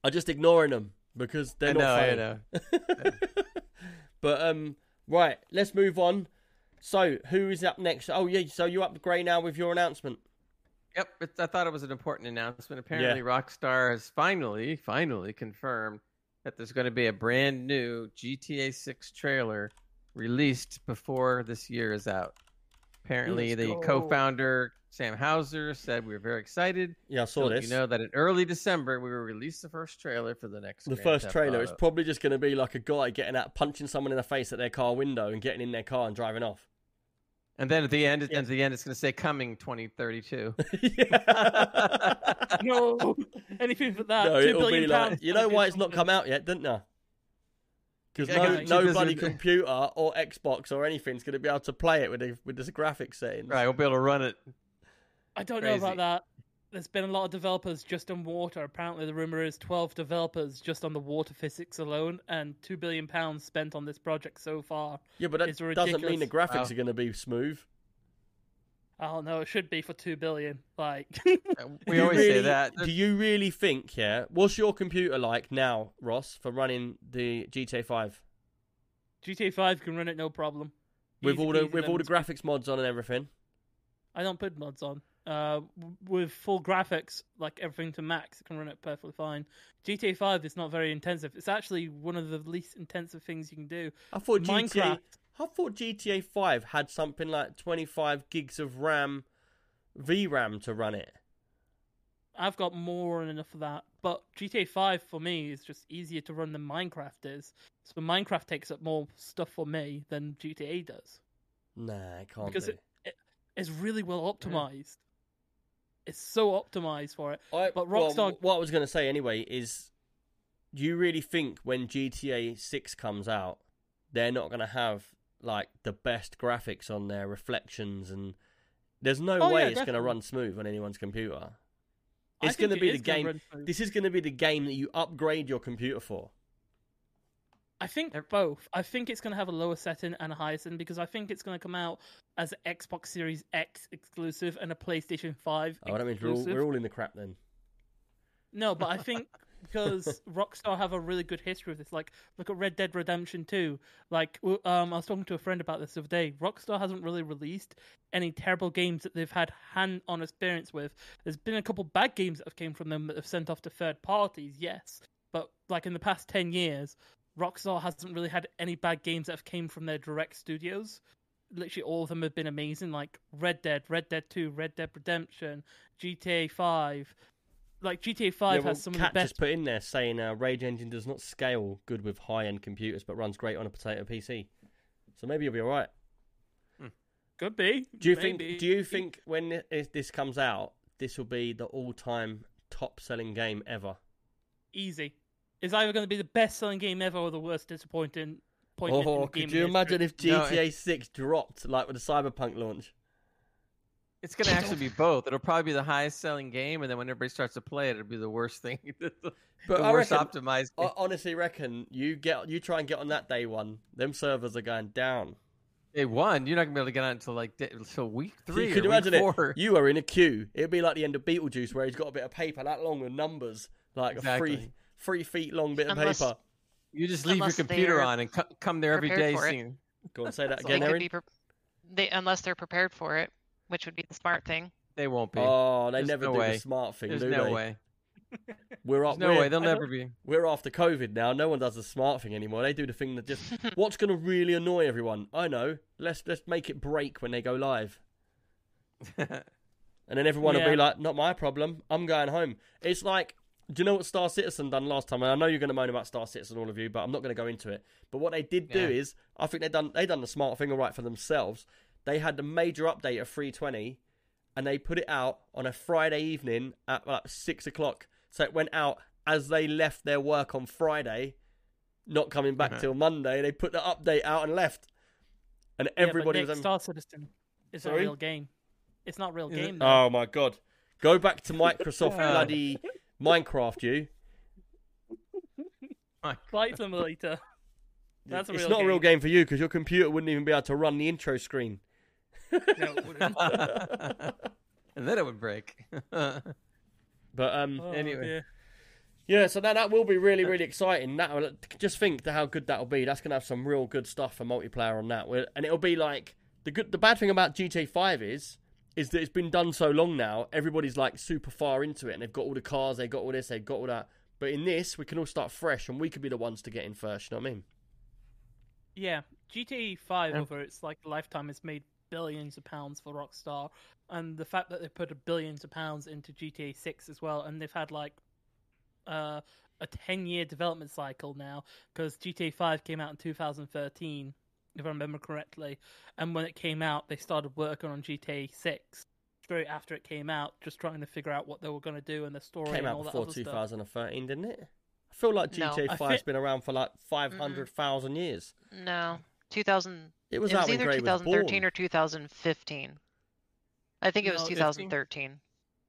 I'm just ignoring them because they're I not know, funny. I know. [LAUGHS] but um, right, let's move on. So, who is up next? Oh yeah, so you're up Grey now with your announcement? Yep, it's, I thought it was an important announcement. Apparently, Rockstar has finally, finally confirmed that there's going to be a brand new GTA 6 trailer released before this year is out. Apparently, Let's the go. co-founder Sam Houser said we were very excited. Yeah, I saw So this. You know that in early December we will release the first trailer for the next. the Grand first Theft trailer is Auto. probably just going to be like a guy getting out, punching someone in the face at their car window, and getting in their car and driving off. and then at the end, Yeah. at the end, it's going to say coming 2032. [LAUGHS] [LAUGHS] no, anything for that. no, Two it'll be like pounds. you know why it's not come out yet, didn't you? Because Yeah, no, 'cause no she bloody computer or Xbox or anything's going to be able to play it with the, with this graphics settings. right, we'll be able to run it. I don't know about that. There's been a lot of developers just on water. Apparently, the rumor is 12 developers just on the water physics alone, and two billion pounds spent on this project so far. Yeah, but that doesn't mean the graphics Wow. are going to be smooth. I don't know. It should be for two billion. Like, [LAUGHS] We Do you always say that. Do you really think? Yeah, what's your computer like now, Ross, for running the GTA Five GTA 5 can run it no problem. with Easy all the peasy with all the graphics mods on and everything? I don't put mods on. Uh, with full graphics, like everything to max, it can run it perfectly fine. GTA 5 is not very intensive. It's actually one of the least intensive things you can do. I thought GTA. I thought GTA Five had something like twenty five gigs of RAM, VRAM to run it. I've got more than enough of that. But GTA 5 for me is just easier to run than Minecraft is. So Minecraft takes up more stuff for me than GTA does. Nah, it can't Because be. it- It's really well hmm. optimized. It's so optimized for it. I, but well, Rockstar- what I was going to say anyway is, do you really think when GTA Six comes out, they're not going to have like the best graphics on their reflections and there's no Oh, way yeah, it's going to run smooth on anyone's computer. It's going to be the game. This is going to be the game that you upgrade your computer for. I I think Ev- both. I think it's going to have a lower setting and a higher setting because I think it's going to come out as an Xbox Series X exclusive and a PlayStation 5 Oh, that means we're all, we're all in the crap then. No, but I think because [LAUGHS] Rockstar have a really good history of this. Like, look at Red Dead Redemption 2. Like, um, I was talking to a friend about this the other day. Rockstar hasn't really released any terrible games that they've had hand-on experience with. There's been a couple bad games that have came from them that have sent off to third parties, yes. But like in the past ten years, Rockstar hasn't really had any bad games that have came from their direct studios. Literally, all of them have been amazing. Like Red Dead, Red Dead Two, Red Dead Redemption, GTA Five. Like GTA Five yeah, well, has some Cat of the best just put in there saying uh, Rage Engine does not scale good with high-end computers, but runs great on a potato PC. So maybe you'll be all right. Could be. Do you Maybe. think? Do you think when if this comes out, this will be the all-time top-selling game ever? easy? It's either going to be the best-selling game ever or the worst disappointing. Point in Oh, the could gaming you imagine history. if No, GTA Six dropped like with the Cyberpunk launch? It's gonna actually be both. It'll probably be the highest selling game, and then when everybody starts to play it, it'll be the worst thing. [LAUGHS] the But I worst reckon, optimized. I honestly reckon you get you try and get on that day one. Them servers are going down. Day one, you're not gonna be able to get on until like day, until week three. you or could week imagine four. it. You are in a queue. It'd be like the end of Beetlejuice, where he's got a bit of paper that long with numbers, like a three three feet long bit of Unless- paper. You just leave your computer on and co- come there every day. prepared day. for it. Seeing, Go on, say that They again, could Erin. pre- they unless they're prepared for it, which would be the smart thing. they won't be. Oh, they There's never no do way. the smart thing, There's do no they? way. [LAUGHS] We're There's up. no we're, way. They'll never be. we're after COVID now. No one does the smart thing anymore. They do the thing that just [LAUGHS] what's going to really annoy everyone. I know. Let's let's make it break when they go live. [LAUGHS] And then everyone will be like, "Not my problem. I'm going home." It's like, do you know what Star Citizen done last time? And I know you're going to moan about Star Citizen, all of you, but I'm not going to go into it. But what they did do is, I think they done they done the smart thing all right for themselves. They had the major update of 320, and they put it out on a Friday evening at like six o'clock. So it went out as they left their work on Friday, not coming back Uh-huh. till Monday. They put the update out and left, and Yeah, everybody but was. Nick, Star Citizen is a real game. It's not real Is it? game. though. Oh my god. Go back to [LAUGHS] Microsoft Uh. bloody Minecraft, you. Flight Simulator. [LAUGHS] That's a it's real not a real game. game for you because your computer wouldn't even be able to run the intro screen. No, it wouldn't. [LAUGHS] and then it would break. [LAUGHS] But um, Oh, Anyway. dear. yeah, so that that will be really really exciting. That just think to how good that'll be. That's gonna have some real good stuff for multiplayer on that. And it'll be like the good. The bad thing about GTA Five is is that it's been done so long now. Everybody's like super far into it, and they've got all the cars, they've got all this, they've got all that. But in this, we can all start fresh, and we could be the ones to get in first. You know what I mean? Yeah, GTA Five Yeah. over its like lifetime has made billions of pounds for Rockstar, and the fact that they put a billions of pounds into GTA Six as well, and they've had like uh, a ten year development cycle now because GTA Five came out in 2013, if I remember correctly, and when it came out, they started working on GTA Six straight after it came out, just trying to figure out what they were going to do and the story Came and out all that before other stuff. 2013, didn't it? I feel like GTA I 5's thi- been around for like 500,000 years. No, 2000. It was it was either Gray was 2013 or 2015. I think it was No, 2013.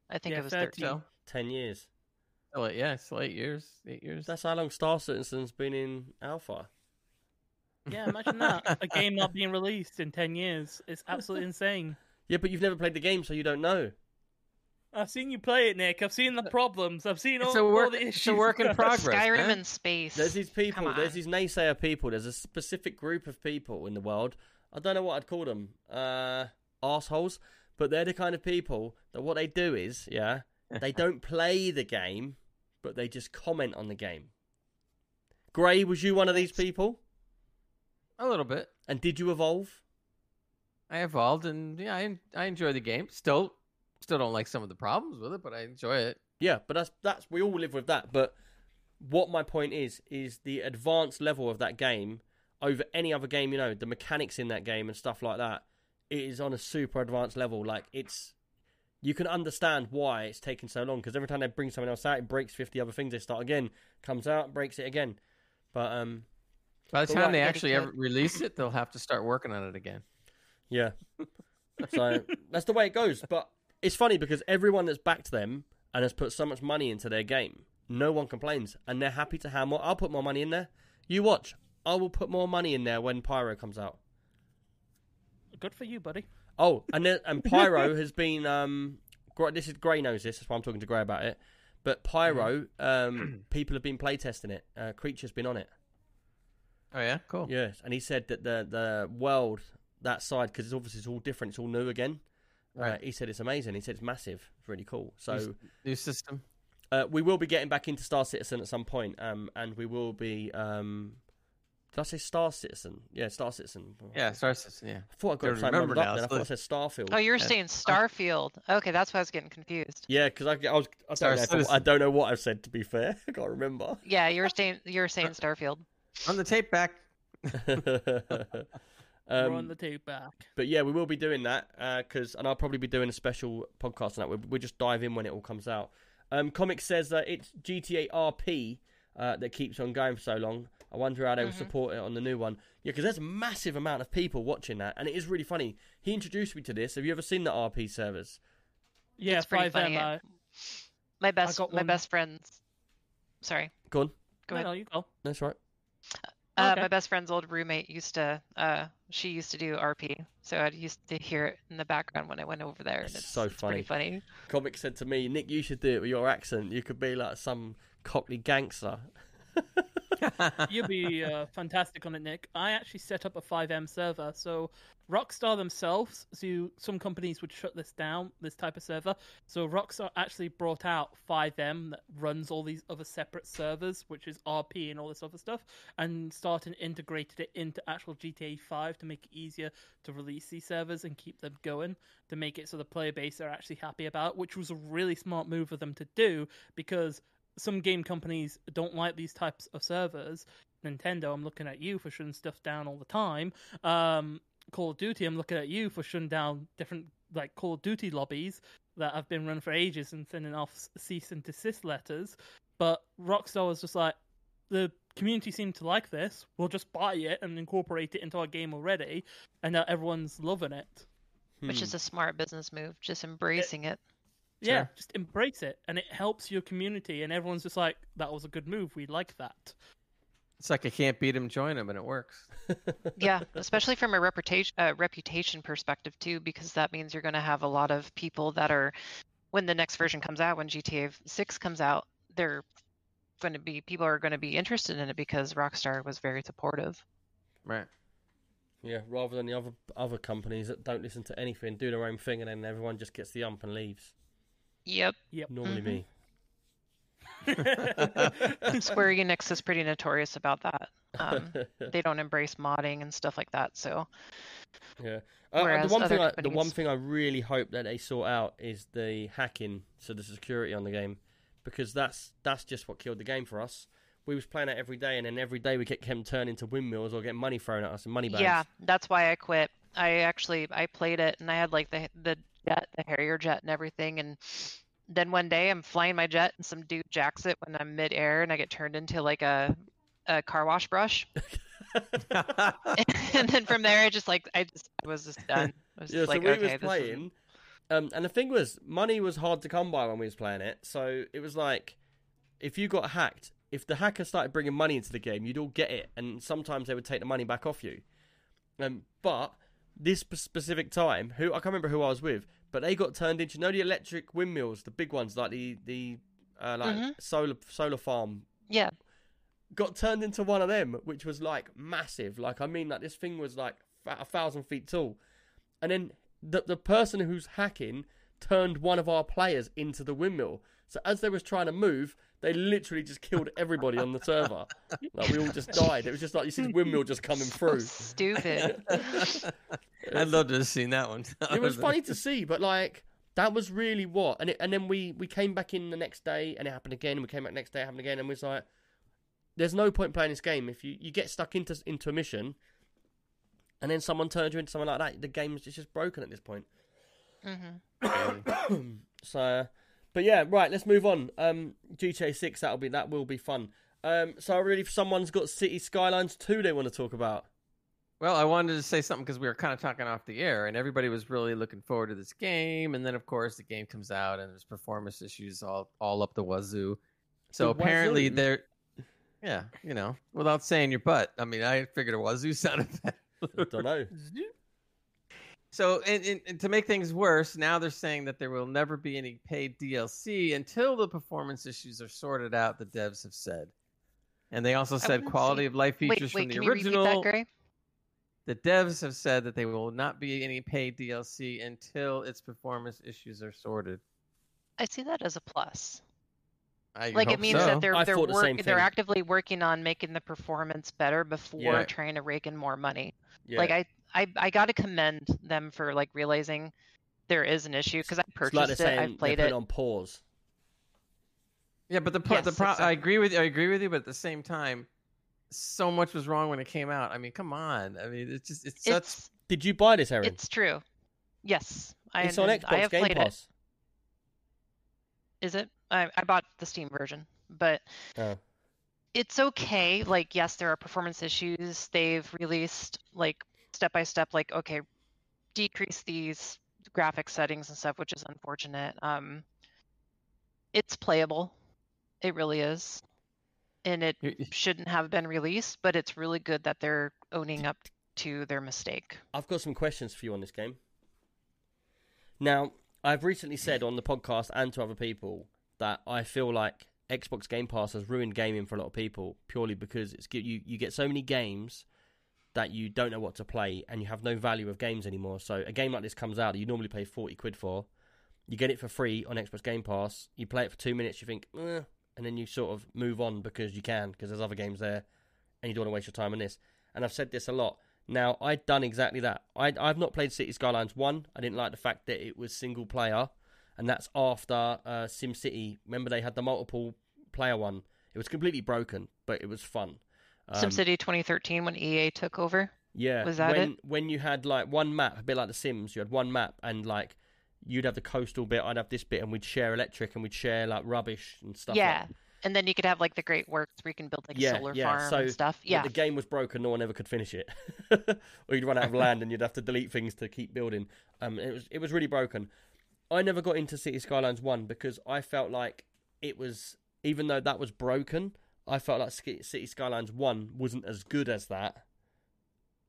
I think Yeah, it was 13. 13. 10 years. Oh, still, yeah, still eight years. Eight years. That's how long Star Citizen's been in Alpha. Yeah, imagine that [LAUGHS] a game not being released in ten years. It's absolutely [LAUGHS] insane. Yeah, but you've never played the game, so you don't know. I've seen you play it, Nick. I've seen the problems. I've seen all, It's a all work. the It's issues. a work in [LAUGHS] progress. Skyrim man. in space. There's these people, there's these naysayer people, there's a specific group of people in the world. I don't know what I'd call them. Uh, assholes. But they're the kind of people that what they do is, yeah, [LAUGHS] they don't play the game, but they just comment on the game. Gray, was you one of these people? a little bit. And did you evolve? I evolved, and yeah, I I enjoy the game. Still, still don't like some of the problems with it, but I enjoy it. Yeah, but that's that's we all live with that. But what my point is is the advanced level of that game over any other game. You know, the mechanics in that game and stuff like that. It is on a super advanced level. Like it's, you can understand why it's taking so long because every time they bring something else out, it breaks fifty other things. They start again, comes out, breaks it again. But um, By the time they actually ever release it, they'll have to start working on it again. Yeah. [LAUGHS] So that's the way it goes. But it's funny because everyone that's backed them and has put so much money into their game, no one complains, and they're happy to have more. I'll put more money in there. You watch. I will put more money in there when Pyro comes out. Good for you, buddy. Oh, and then, and [LAUGHS] Pyro has been um. This is Gray knows this. That's why I'm talking to Gray about it. But Pyro, um, [CLEARS THROAT] people have been playtesting it. Uh, Creature's been on it. Oh yeah, cool. Yes, and he said that the the world that side because it's obviously it's all different. It's all new again. Uh, he said it's amazing. He said it's massive. It's really cool. So New system. uh, we will be getting back into Star Citizen at some point, um, and we will be. Um, did I say Star Citizen? Yeah, Star Citizen. Yeah, Star System. Yeah. I thought I got Don't it something remember muddled up now, then. I thought I said Starfield. Oh, you were Yeah. saying Starfield. Okay, that's why I was getting confused. Yeah, because I, I was. I don't, know if I, I don't know what I've said. To be fair, [LAUGHS] I can't remember. Yeah, you were saying you were saying Starfield. On the tape back. [LAUGHS] We're on um, the tape back. but yeah, we will be doing that because, and I'll probably be doing a special podcast on that. We'll, we'll just dive in when it all comes out. Um, Comic says that it's GTA RP uh, that keeps on going for so long. I wonder how they will Mhm. support it on the new one. Yeah, because there's a massive amount of people watching that, and it is really funny. He introduced me to this. Have you ever seen the RP servers? Yeah, It's pretty FiveM. funny. Uh, My best my one- best friends. Sorry, Go on. go no, ahead. no, you go. That's right. Uh, Okay. My best friend's old roommate used to. Uh, she used to do RP, so I used to hear it in the background when I went over there. And It's so it's pretty funny. Comic said to me, Nick, you should do it with your accent. You could be like some cockney gangster. [LAUGHS] You'd be uh, fantastic on it, Nick. I actually set up a FiveM server. So Rockstar themselves, so some companies would shut this down, this type of server. So Rockstar actually brought out FiveM that runs all these other separate servers, which is RP and all this other stuff, and started integrated it into actual GTA 5 to make it easier to release these servers and keep them going, to make it so the player base are actually happy about, which was a really smart move for them to do because some game companies don't like these types of servers. Nintendo, I'm looking at you for shutting stuff down all the time. Um, Call of Duty, I'm looking at you for shutting down different like Call of Duty lobbies that have been run for ages and sending off cease and desist letters. But Rockstar was just like, the community seemed to like this. We'll just buy it and incorporate it into our game already, and now everyone's loving it. Which Hmm. is a smart business move, just embracing it. Yeah, Sure. just embrace it, and it helps your community, and everyone's just like, "That was a good move. We like that." It's like I can't beat him, join him, and it works. [LAUGHS] Yeah, [LAUGHS] especially from a reputation uh, reputation perspective too, because that means you're going to have a lot of people that are, when the next version comes out, when GTA 6 comes out, they're going to be people are going to be interested in it because Rockstar was very supportive. Right. Yeah, rather than the other other companies that don't listen to anything, do their own thing, and then everyone just gets the ump and leaves. Yep, Normally Mhm. me. Square Enix is pretty notorious about that. Um, [LAUGHS] they don't embrace modding and stuff like that. So yeah. Uh, whereas the one thing, other I, the one thing I really hope that they sort out is the hacking, so the security on the game, because that's that's just what killed the game for us. We was playing it every day, and then every day we get kept turning into windmills or getting money thrown at us and money bags. yeah, that's why I quit. I actually I played it and I had like the the jet, the Harrier jet and everything and then one day I'm flying my jet and some dude jacks it when I'm midair and I get turned into like a a car wash brush. [LAUGHS] and then from there I just like I just I was just done. I was Yeah, just like so we okay, was playing, um, and the thing was, money was hard to come by when we was playing it. So it was like, if you got hacked, if the hacker started bringing money into the game, you'd all get it, and sometimes they would take the money back off you. Um, but this specific time, who I can't remember who I was with, but they got turned into you know the electric windmills, the big ones like the the uh, like Mhm. solar solar farm yeah. got turned into one of them, which was like massive. Like I mean, like this thing was like a thousand feet tall, and then the the person who's hacking turned one of our players into the windmill. So as they was trying to move, they literally just killed everybody on the server. Like we all just died. It was just like you see this windmill just coming [LAUGHS] through. stupid. [LAUGHS] I'd love to have seen that one. [LAUGHS] It was funny to see, but like that was really what. And it, and then we we came back in the next day, and it happened again. And we came back next day, it happened again, and we was like, "There's no point playing this game if you, you get stuck into into a mission, and then someone turns you into something like that. The game's it's just broken at this point." hmm [COUGHS] So, but yeah, right. Let's move on. Um, GTA Six that'll be that will be fun. Um, so really, if someone's got City Skylines two, they want to talk about. Well, I wanted to say something because we were kind of talking off the air, and everybody was really looking forward to this game. And then, of course, the game comes out, and there's performance issues all all up the wazoo. So The apparently, wazoo? there, Yeah, you know, without saying your butt. I mean, I figured a wazoo [LAUGHS] sounded. effect. I don't know. So, and, and, and to make things worse, now they're saying that there will never be any paid DLC until the performance issues are sorted out. The devs have said, and they also said oh, quality say- of life features wait, from the can you repeat original. that, Gray? the devs have said that they will not be any paid DLC until its performance issues are sorted. I see that as a plus. I Like it means so. that they're they're thought the they're actively working on making the performance better before Yeah. trying to rake in more money. Yeah. Like I I I got to commend them for like realizing there is an issue because I it's like purchased they're it, I've played they put it. it on pause. Yeah, but the pro- the Yes, pro- I agree with you. I agree with you, but at the same time, so much was wrong when it came out. I mean, come on. I mean, it's just it's such. It's Did you buy this, Erin? it's true. Yes, I it's on Xbox I have Game played it. Pass. Is it? I I bought the Steam version, but Oh. it's okay. Like, yes, there are performance issues. They've released like step by step, like, okay, decrease these graphic settings and stuff, which is unfortunate. Um, it's playable. It really is. And it shouldn't have been released, but it's really good that they're owning up to their mistake. I've got some questions for you on this game. Now, I've recently said on the podcast and to other people that I feel like Xbox Game Pass has ruined gaming for a lot of people purely because it's you you get so many games that you don't know what to play and you have no value of games anymore. So a game like this comes out that you normally pay 40 quid for, you get it for free on Xbox Game Pass, you play it for 2 minutes, you think, eh, and then you sort of move on because you can because there's other games there and you don't want to waste your time on this. And I've said this a lot. Now, I'd done exactly that. I, I've not played City Skylines 1. I didn't like the fact that it was single player. And that's after uh, SimCity. Remember, they had the multiple player one. It was completely broken, but it was fun. Um, SimCity 2013 when EA took over. yeah. Was that when, it? When you had like one map, a bit like The Sims, you had one map and like you'd have the coastal bit, I'd have this bit, and we'd share electric and we'd share like rubbish and stuff. yeah. Like And then you could have like the Great Works where you can build like a Yeah, solar yeah, farm so- and stuff. Yeah. the game was broken; no one ever could finish it, [LAUGHS] or you'd run out of [LAUGHS] land and you'd have to delete things to keep building. Um, it was it was really broken. I never got into City Skylines One because I felt like it was, even though that was broken, I felt like City Skylines One wasn't as good as that,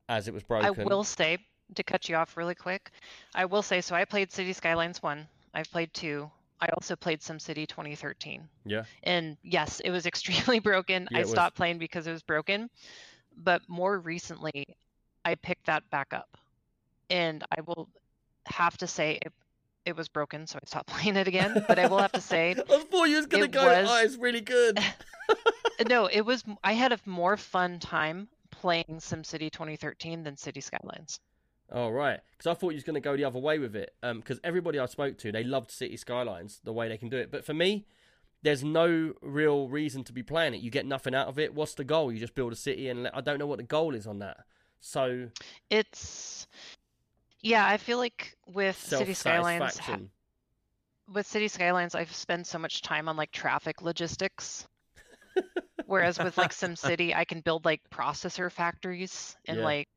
as it was broken. I will say, to cut you off really quick, I will say, so I played City Skylines 1. I've played 2. I also played SimCity 2013. Yeah. And yes, it was [LAUGHS] extremely broken. Yeah, I it was. stopped playing because it was broken. But more recently, I picked that back up. And I will have to say it, it was broken, so I stopped [LAUGHS] playing it again. But I will have to say, I thought you was gonna it go. was- Oh, it's really good. no, it was, I had a more fun time playing SimCity 2013 than City Skylines. Oh right, because I thought you was going to go the other way with it. Um, because everybody I spoke to, they loved City Skylines, the way they can do it. But for me, there's no real reason to be playing it. You get nothing out of it. What's the goal? You just build a city, and let, I don't know what the goal is on that. So It's yeah, I feel like with City Skylines ha- with City Skylines I've spent so much time on like traffic logistics. [LAUGHS] Whereas with like SimCity [LAUGHS] I can build like processor factories and Yeah. like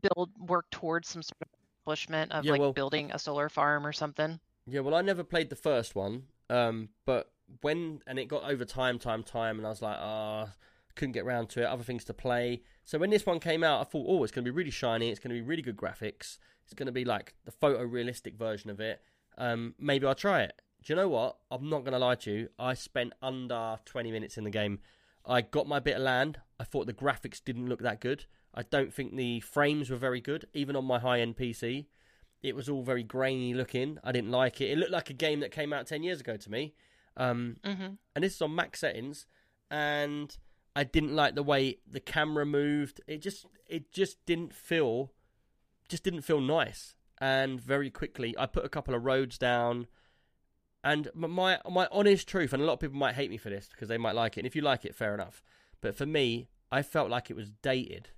build work towards some sort of accomplishment of Yeah, like well- building a solar farm or something. Yeah, well, I never played the first one, um, but when and it got over time, time, time, and I was like, ah, couldn't get round to it. Other things to play. So when this one came out, I thought, oh, it's going to be really shiny. It's going to be really good graphics. It's going to be like the photorealistic version of it. Um, maybe I'll try it. Do you know what? I'm not going to lie to you. I spent under 20 minutes in the game. I got my bit of land. I thought the graphics didn't look that good. I don't think the frames were very good, even on my high end PC. It was all very grainy looking. I didn't like it. It looked like a game that came out 10 years ago to me. Um, hmm and this is on max settings and I didn't like the way the camera moved. It just it just didn't feel just didn't feel nice. And very quickly I put a couple of roads down and my my honest truth and a lot of people might hate me for this because they might like it. And if you like it fair enough. But for me, I felt like it was dated.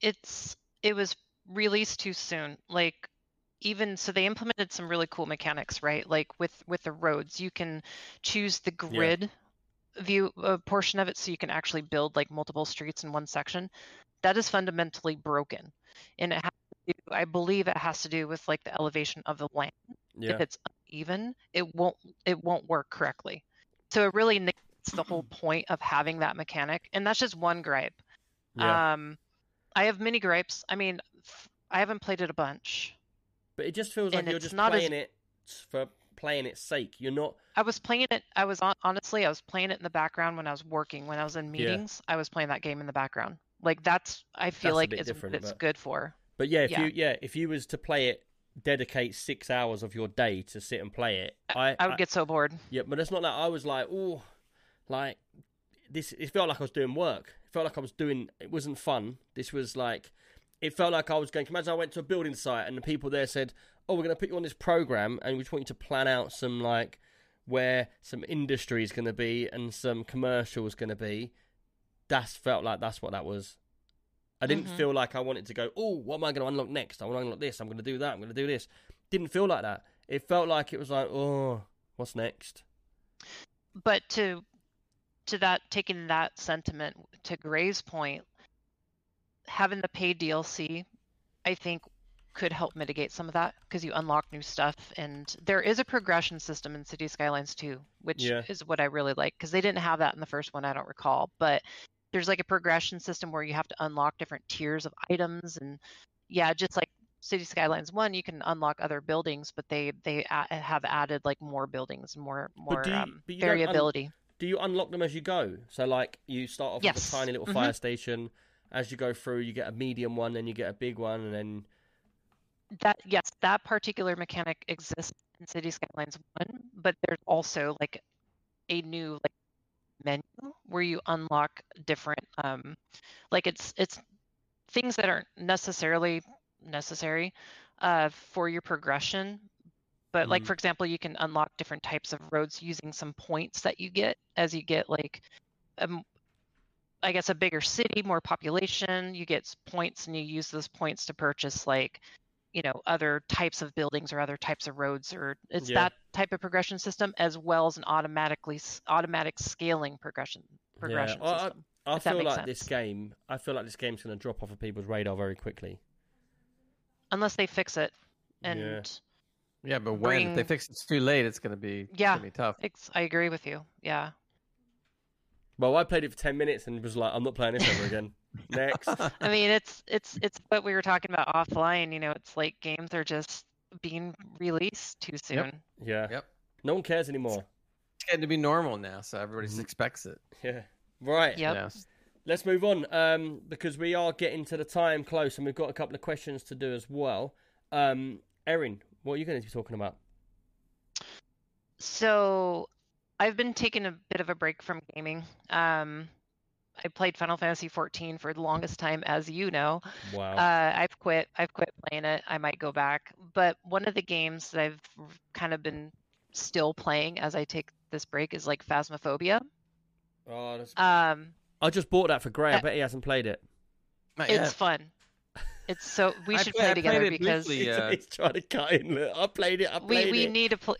It's it was released too soon. Like even so they implemented some really cool mechanics, right? Like with with the roads, you can choose the grid view uh, portion of it so you can actually build like multiple streets in one section. That is fundamentally broken. And it has to do, I believe it has to do with like the elevation of the land. Yeah. If it's uneven, it won't it won't work correctly. So it really negates the whole [CLEARS THROAT] point of having that mechanic. And that's just one gripe. Yeah. Um, I have many gripes. I mean, i haven't played it a bunch. but it just feels like you're just not as- playing it for playing its sake. You're not. I was playing it. I was on, honestly, I was playing it in the background when I was working. When I was in Yeah. meetings, I was playing that game in the background. Like that's, I feel That's like it's different, it's but- good for. But yeah, if Yeah. you yeah, if you was to play it, dedicate six hours of your day to sit and play it, I I would get so bored. Yeah, but it's not that I was like, oh, like this. It felt like I was doing work. It felt like I was doing. It wasn't fun. This was like, it felt like I was going. Imagine I went to a building site and the people there said, "Oh, we're going to put you on this program, and we just want you to plan out some like where some industry is going to be and some commercials going to be." That's felt like that's what that was. I didn't Mhm. feel like I wanted to go. Oh, what am I going to unlock next? I want to unlock this. I'm going to do that. I'm going to do this. Didn't feel like that. It felt like it was like, oh, what's next? But to to that taking that sentiment to Gray's point, having the paid DLC, I think could help mitigate some of that because you unlock new stuff and there is a progression system in City Skylines 2, which Yeah. is what I really like because they didn't have that in the first one, I don't recall, but there's like a progression system where you have to unlock different tiers of items and yeah, just like City Skylines 1, you can unlock other buildings, but they they a- have added like more buildings more more do you- um, don't un- variability. Do you unlock them as you go? So, like, you start off with a tiny little Mhm. fire station. As you go through, you get a medium one, then you get a big one, and then that yes that particular mechanic exists in city skylines 1 but there's also like a new like menu where you unlock different um like it's it's things that aren't necessarily necessary uh for your progression but like Mhm. for example you can unlock different types of roads using some points that you get as you get like um I guess a bigger city, more population, you get points and you use those points to purchase like, you know, other types of buildings or other types of roads or it's Yeah. that type of progression system as well as an automatically automatic scaling progression progression I- I- system. I if feel makes like this game. I feel like this game's going to drop off of people's radar very quickly. Unless they fix it. And Yeah, but when if they Bring- fix it's too late, it's gonna be Yeah. gonna be tough. it's, I agree with you. Yeah. Well, I played it for ten minutes and was like, I'm not playing this ever again. [LAUGHS] Next. [LAUGHS] I mean, it's it's it's what we were talking about offline, you know, it's like games are just being released too soon. Yeah. Yep. No one cares anymore. It's getting to be normal now, so everybody just Mhm. expects it. Yeah. Right. Yep. Yeah. Let's move on um, because we are getting to the time close and we've got a couple of questions to do as well. Um, Erin, what are you going to be talking about? So I've been taking a bit of a break from gaming. Um, I played Final Fantasy 14 for the longest time, as you know. Wow. Uh, I've quit. I've quit playing it. I might go back. But one of the games that I've kind of been still playing as I take this break is like Phasmophobia. oh, that's... Um, I just bought that for Gray. I bet he hasn't played it. It's yet. fun. It's so we should play- play together it because briefly, [LAUGHS] He's, uh, he's trying to cut in. Look, I played it. I we played we it. need to play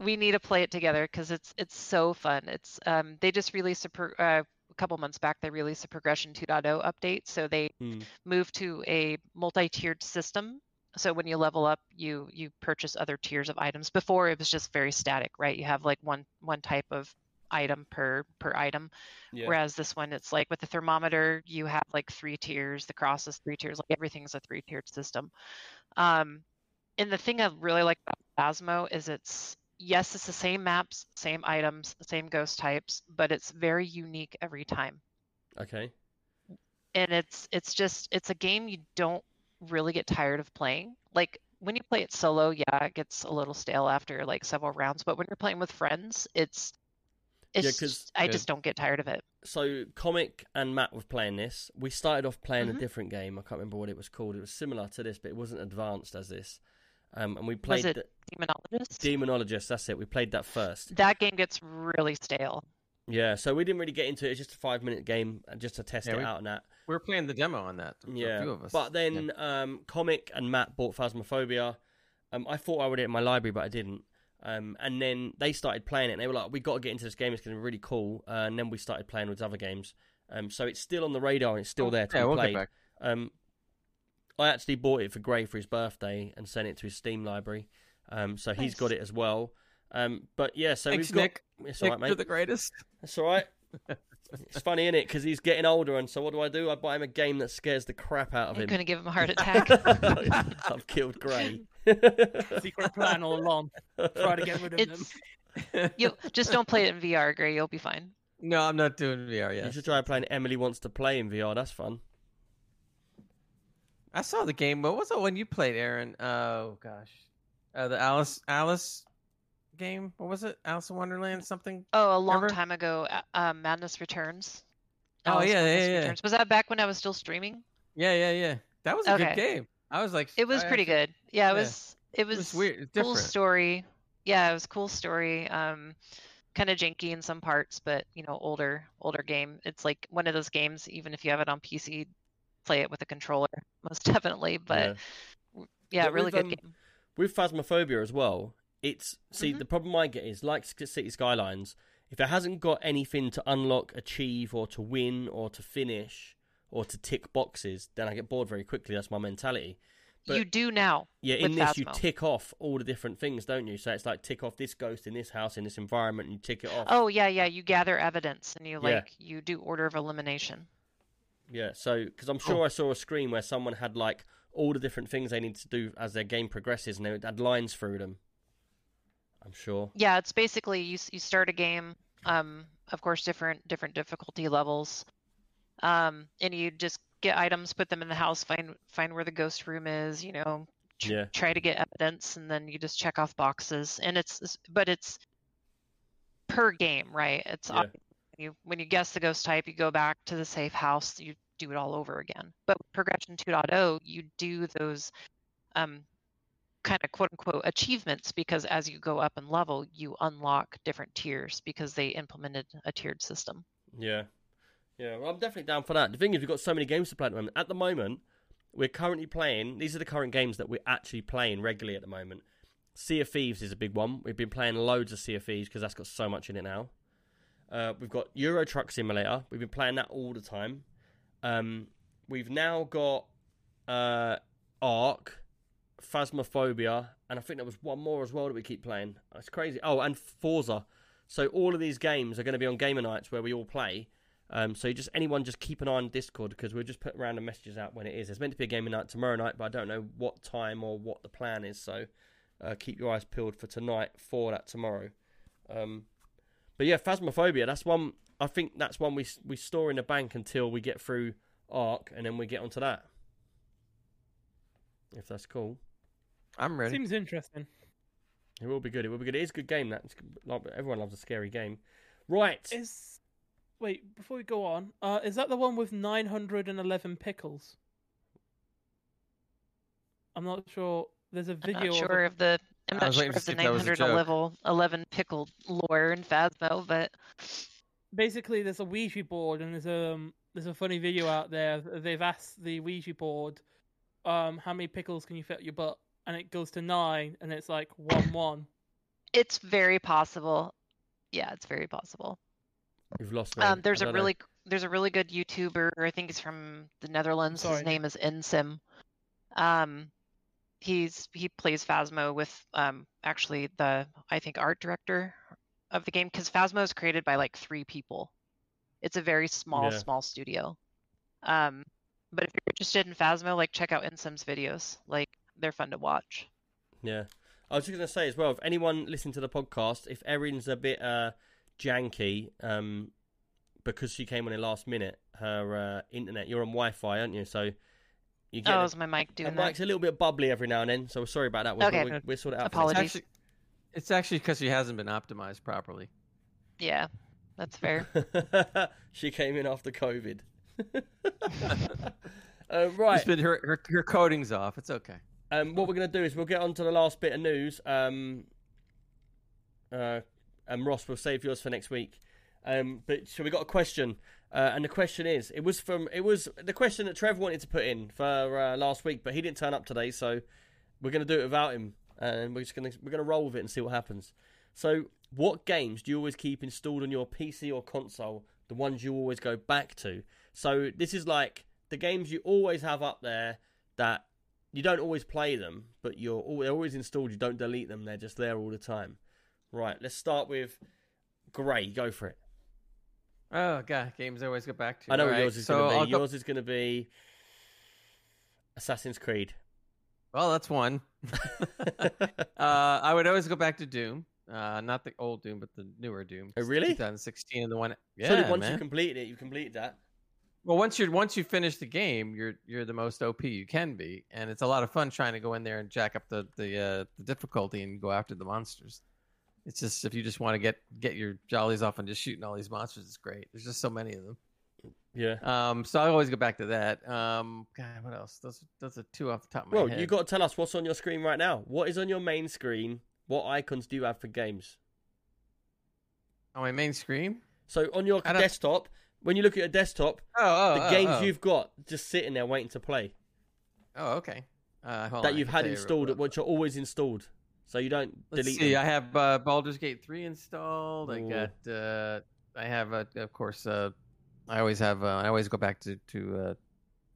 we need to play it together because it's it's so fun it's um they just released a, pro- uh, a couple months back they released a progression 2.0 update so they Hmm. moved to a multi-tiered system so when you level up you you purchase other tiers of items before it was just very static right you have like one one type of item per per item Yeah. whereas this one it's like with the thermometer you have like three tiers the cross is three tiers like everything's a three tiered system um and the thing i really like about phasmo is it's yes it's the same maps same items same ghost types but it's very unique every time Okay. and it's it's just it's a game you don't really get tired of playing like when you play it solo yeah it gets a little stale after like several rounds but when you're playing with friends it's it's Yeah, 'cause- i just don't get tired of it So, Comic and Matt were playing this. We started off playing Mhm. a different game. I can't remember what it was called. It was similar to this, but it wasn't advanced as this. Um, and we played it- the demonologist Demonologist. That's it. We played that first. that game gets really stale Yeah. So we didn't really get into it. It's just a five minute game, uh, just to test Yeah, it we- out and that. We were playing the demo on that. Yeah. a few of us. But then um, Comic and Matt bought Phasmophobia. Um, I thought I would have it in my library, but I didn't. Um, and then they started playing it, and they were like, "We got to get into this game. It's going to be really cool." Uh, and then we started playing with other games. Um, so it's still on the radar, and it's still Oh, there to yeah, be we'll played. get back. Um, I actually bought it for Gray for his birthday and sent it to his Steam library. Um, so he's got it as well. Um, but yeah, so Thanks, we've got. Nick. It's all Nick, right, mate. you're the greatest. That's all right. [LAUGHS] it's funny, is it? Because he's getting older, and so what do I do? I buy him a game that scares the crap out of You're him. going to give him a heart [LAUGHS] attack. [LAUGHS] I've killed Gray. Secret plan all along. Try to get rid of them. it's you just don't play it in VR, Gray. You'll be fine. No, I'm not doing VR yet. You should try playing Emily Wants to Play in VR. That's fun. I saw the game. What was the one you played, Aaron? Oh gosh, uh, the Alice Alice game. What was it? Alice in Wonderland something? Oh, a long Remember? time ago, uh, Madness Returns. Oh, Alice yeah, Madness yeah, yeah. Returns. Was that back when I was still streaming? Yeah, yeah, yeah. That was a Okay. good game. I was like, It was I pretty actually- good. Yeah, it yeah. was. It It was, was weird. It's cool different. story. Yeah, it was cool story. Um, kind of janky in some parts, but you know, older older game. It's like one of those games. Even if you have it on PC, play it with a controller, [LAUGHS] most definitely. But yeah, But really good um, game. With Phasmophobia as well, it's see Mhm. the problem I get is like City Skylines. If it hasn't got anything to unlock, achieve, or to win, or to finish, or to tick boxes, then I get bored very quickly. That's my mentality. but- you do now. Yeah, in this you tick off all the different things, don't you? So it's like tick off this ghost in this house in this environment, and you tick it off. Oh yeah, yeah. You gather evidence and you Yeah. like you do order of elimination. Yeah, so because I'm sure I saw a screen where someone had like all the different things they need to do as their game progresses, and they had lines through them. I'm sure. Yeah, it's basically you you start a game, um, of course, different different difficulty levels, um, and you just get items, put them in the house, find find where the ghost room is, you know, tr- Yeah. try to get evidence, and then you just check off boxes, and it's it's- but it's per game, right? It's Yeah. you when you guess the ghost type, you go back to the safe house, you do it all over again. But with progression 2.0, you do those um, kind of quote unquote achievements because as you go up in level, you unlock different tiers because they implemented a tiered system. Yeah, yeah. Well, I'm definitely down for that. The thing is, we've got so many games to play at the moment. At the moment, we're currently playing. These are the current games that we're actually playing regularly at the moment. Sea of Thieves is a big one. We've been playing loads of Sea of Thieves because that's got so much in it now. Uh, we've got Euro Truck Simulator. We've been playing that all the time. Um, we've now got uh, Ark, Phasmophobia, and I think there was one more as well that we keep playing. That's crazy. Oh, and Forza. So all of these games are going to be on gamer nights where we all play. Um, so just anyone just keep an eye on Discord because we'll just put random messages out when it is. There's meant to be a gamer night tomorrow night, but I don't know what time or what the plan is. So uh, keep your eyes peeled for tonight for that tomorrow. Um, but yeah, Phasmophobia. That's one. I think that's one we we store in the bank until we get through Ark, and then we get onto that. If that's cool, I'm ready. Seems interesting. it will be good. It will be good. It is a good game. That like, everyone loves a scary game. Right. Is wait before we go on, uh, is that the one with nine hundred and eleven pickles? I'm not sure. There's a I'm video. not of sure a- if the I'm not sure waiting to if see the if that was a 900 joke. level 11 pickled lore in Phasmo, but basically there's a Ouija board and there's a um, there's a funny video out there. They've asked the Ouija board, um, how many pickles can you fit your butt, and it goes to nine, and it's like one one. it's very possible. Yeah, it's very possible. We've lost. me. Um, there's I a don't know. really there's a really good YouTuber. I think he's from the Netherlands. Sorry. His name is Insym. Um, he's he plays Phasmo with um actually the I think art director of the game because Phasmo is created by like three people. It's a very small Yeah. small studio. Um, but if you're interested in Phasmo, like check out Insym's videos. Like they're fun to watch. Yeah. I was just going to say as well, if anyone listening to the podcast, if Erin's a bit uh, janky, um, because she came on in last minute, her uh, internet, you're on Wi Fi, aren't you? So you get. Oh, a- is my mic her doing that? mic's a little bit bubbly every now and then, so we're sorry about that. We'll, Okay. we'll, we'll sort it out. for It's Apologies. actually, it's actually because she hasn't been optimized properly. Yeah, that's fair. [LAUGHS] she came in after COVID. [LAUGHS] uh, right. It's been her, her her coding's off. It's okay. Um, what we're going to do is we'll get on to the last bit of news. Um, uh, and Ross, we'll save yours for next week. Um, but so we got a question, uh, and the question is, it was from it was the question that Trev wanted to put in for uh, last week, but he didn't turn up today, so we're going to do it without him, and we're just going to we're to roll with it and see what happens. So, what games do you always keep installed on your PC or console? The ones you always go back to. So this is like the games you always have up there that you don't always play them, but you're they're always installed. You don't delete them; they're just there all the time. Right. Let's start with Gray. Go for it. Oh god, games I always go back to. I know what yours is so going to be. go- Yours is going to be Assassin's Creed. Well, that's one. [LAUGHS] uh, I would always go back to Doom. Uh, not the old Doom, but the newer Doom. Oh, really? 2016 and the one. Yeah, so once man. you completed it, you completed that. Well, once you're once you finish the game, you're you're the most OP you can be, and it's a lot of fun trying to go in there and jack up the the, uh, the difficulty and go after the monsters. It's just if you just want to get get your jollies off and just shooting all these monsters, it's great. There's just so many of them. Yeah. Um, so I always go back to that. Um, God, what else? Those those are two off the top of my Well, head. you got to tell us what's on your screen right now. What is on your main screen? What icons do you have for games? on my main screen. So on your desktop, when you look at your desktop, Oh, oh, the oh, games oh. you've got just sitting there waiting to play Oh, okay. Uh, hold on, that you've had installed, which are always installed, so you don't Let's delete see. them. I have uh, Baldur's Gate three installed. I got. Uh, I have, uh, of course. I always have. Uh, I always go back to to. Uh,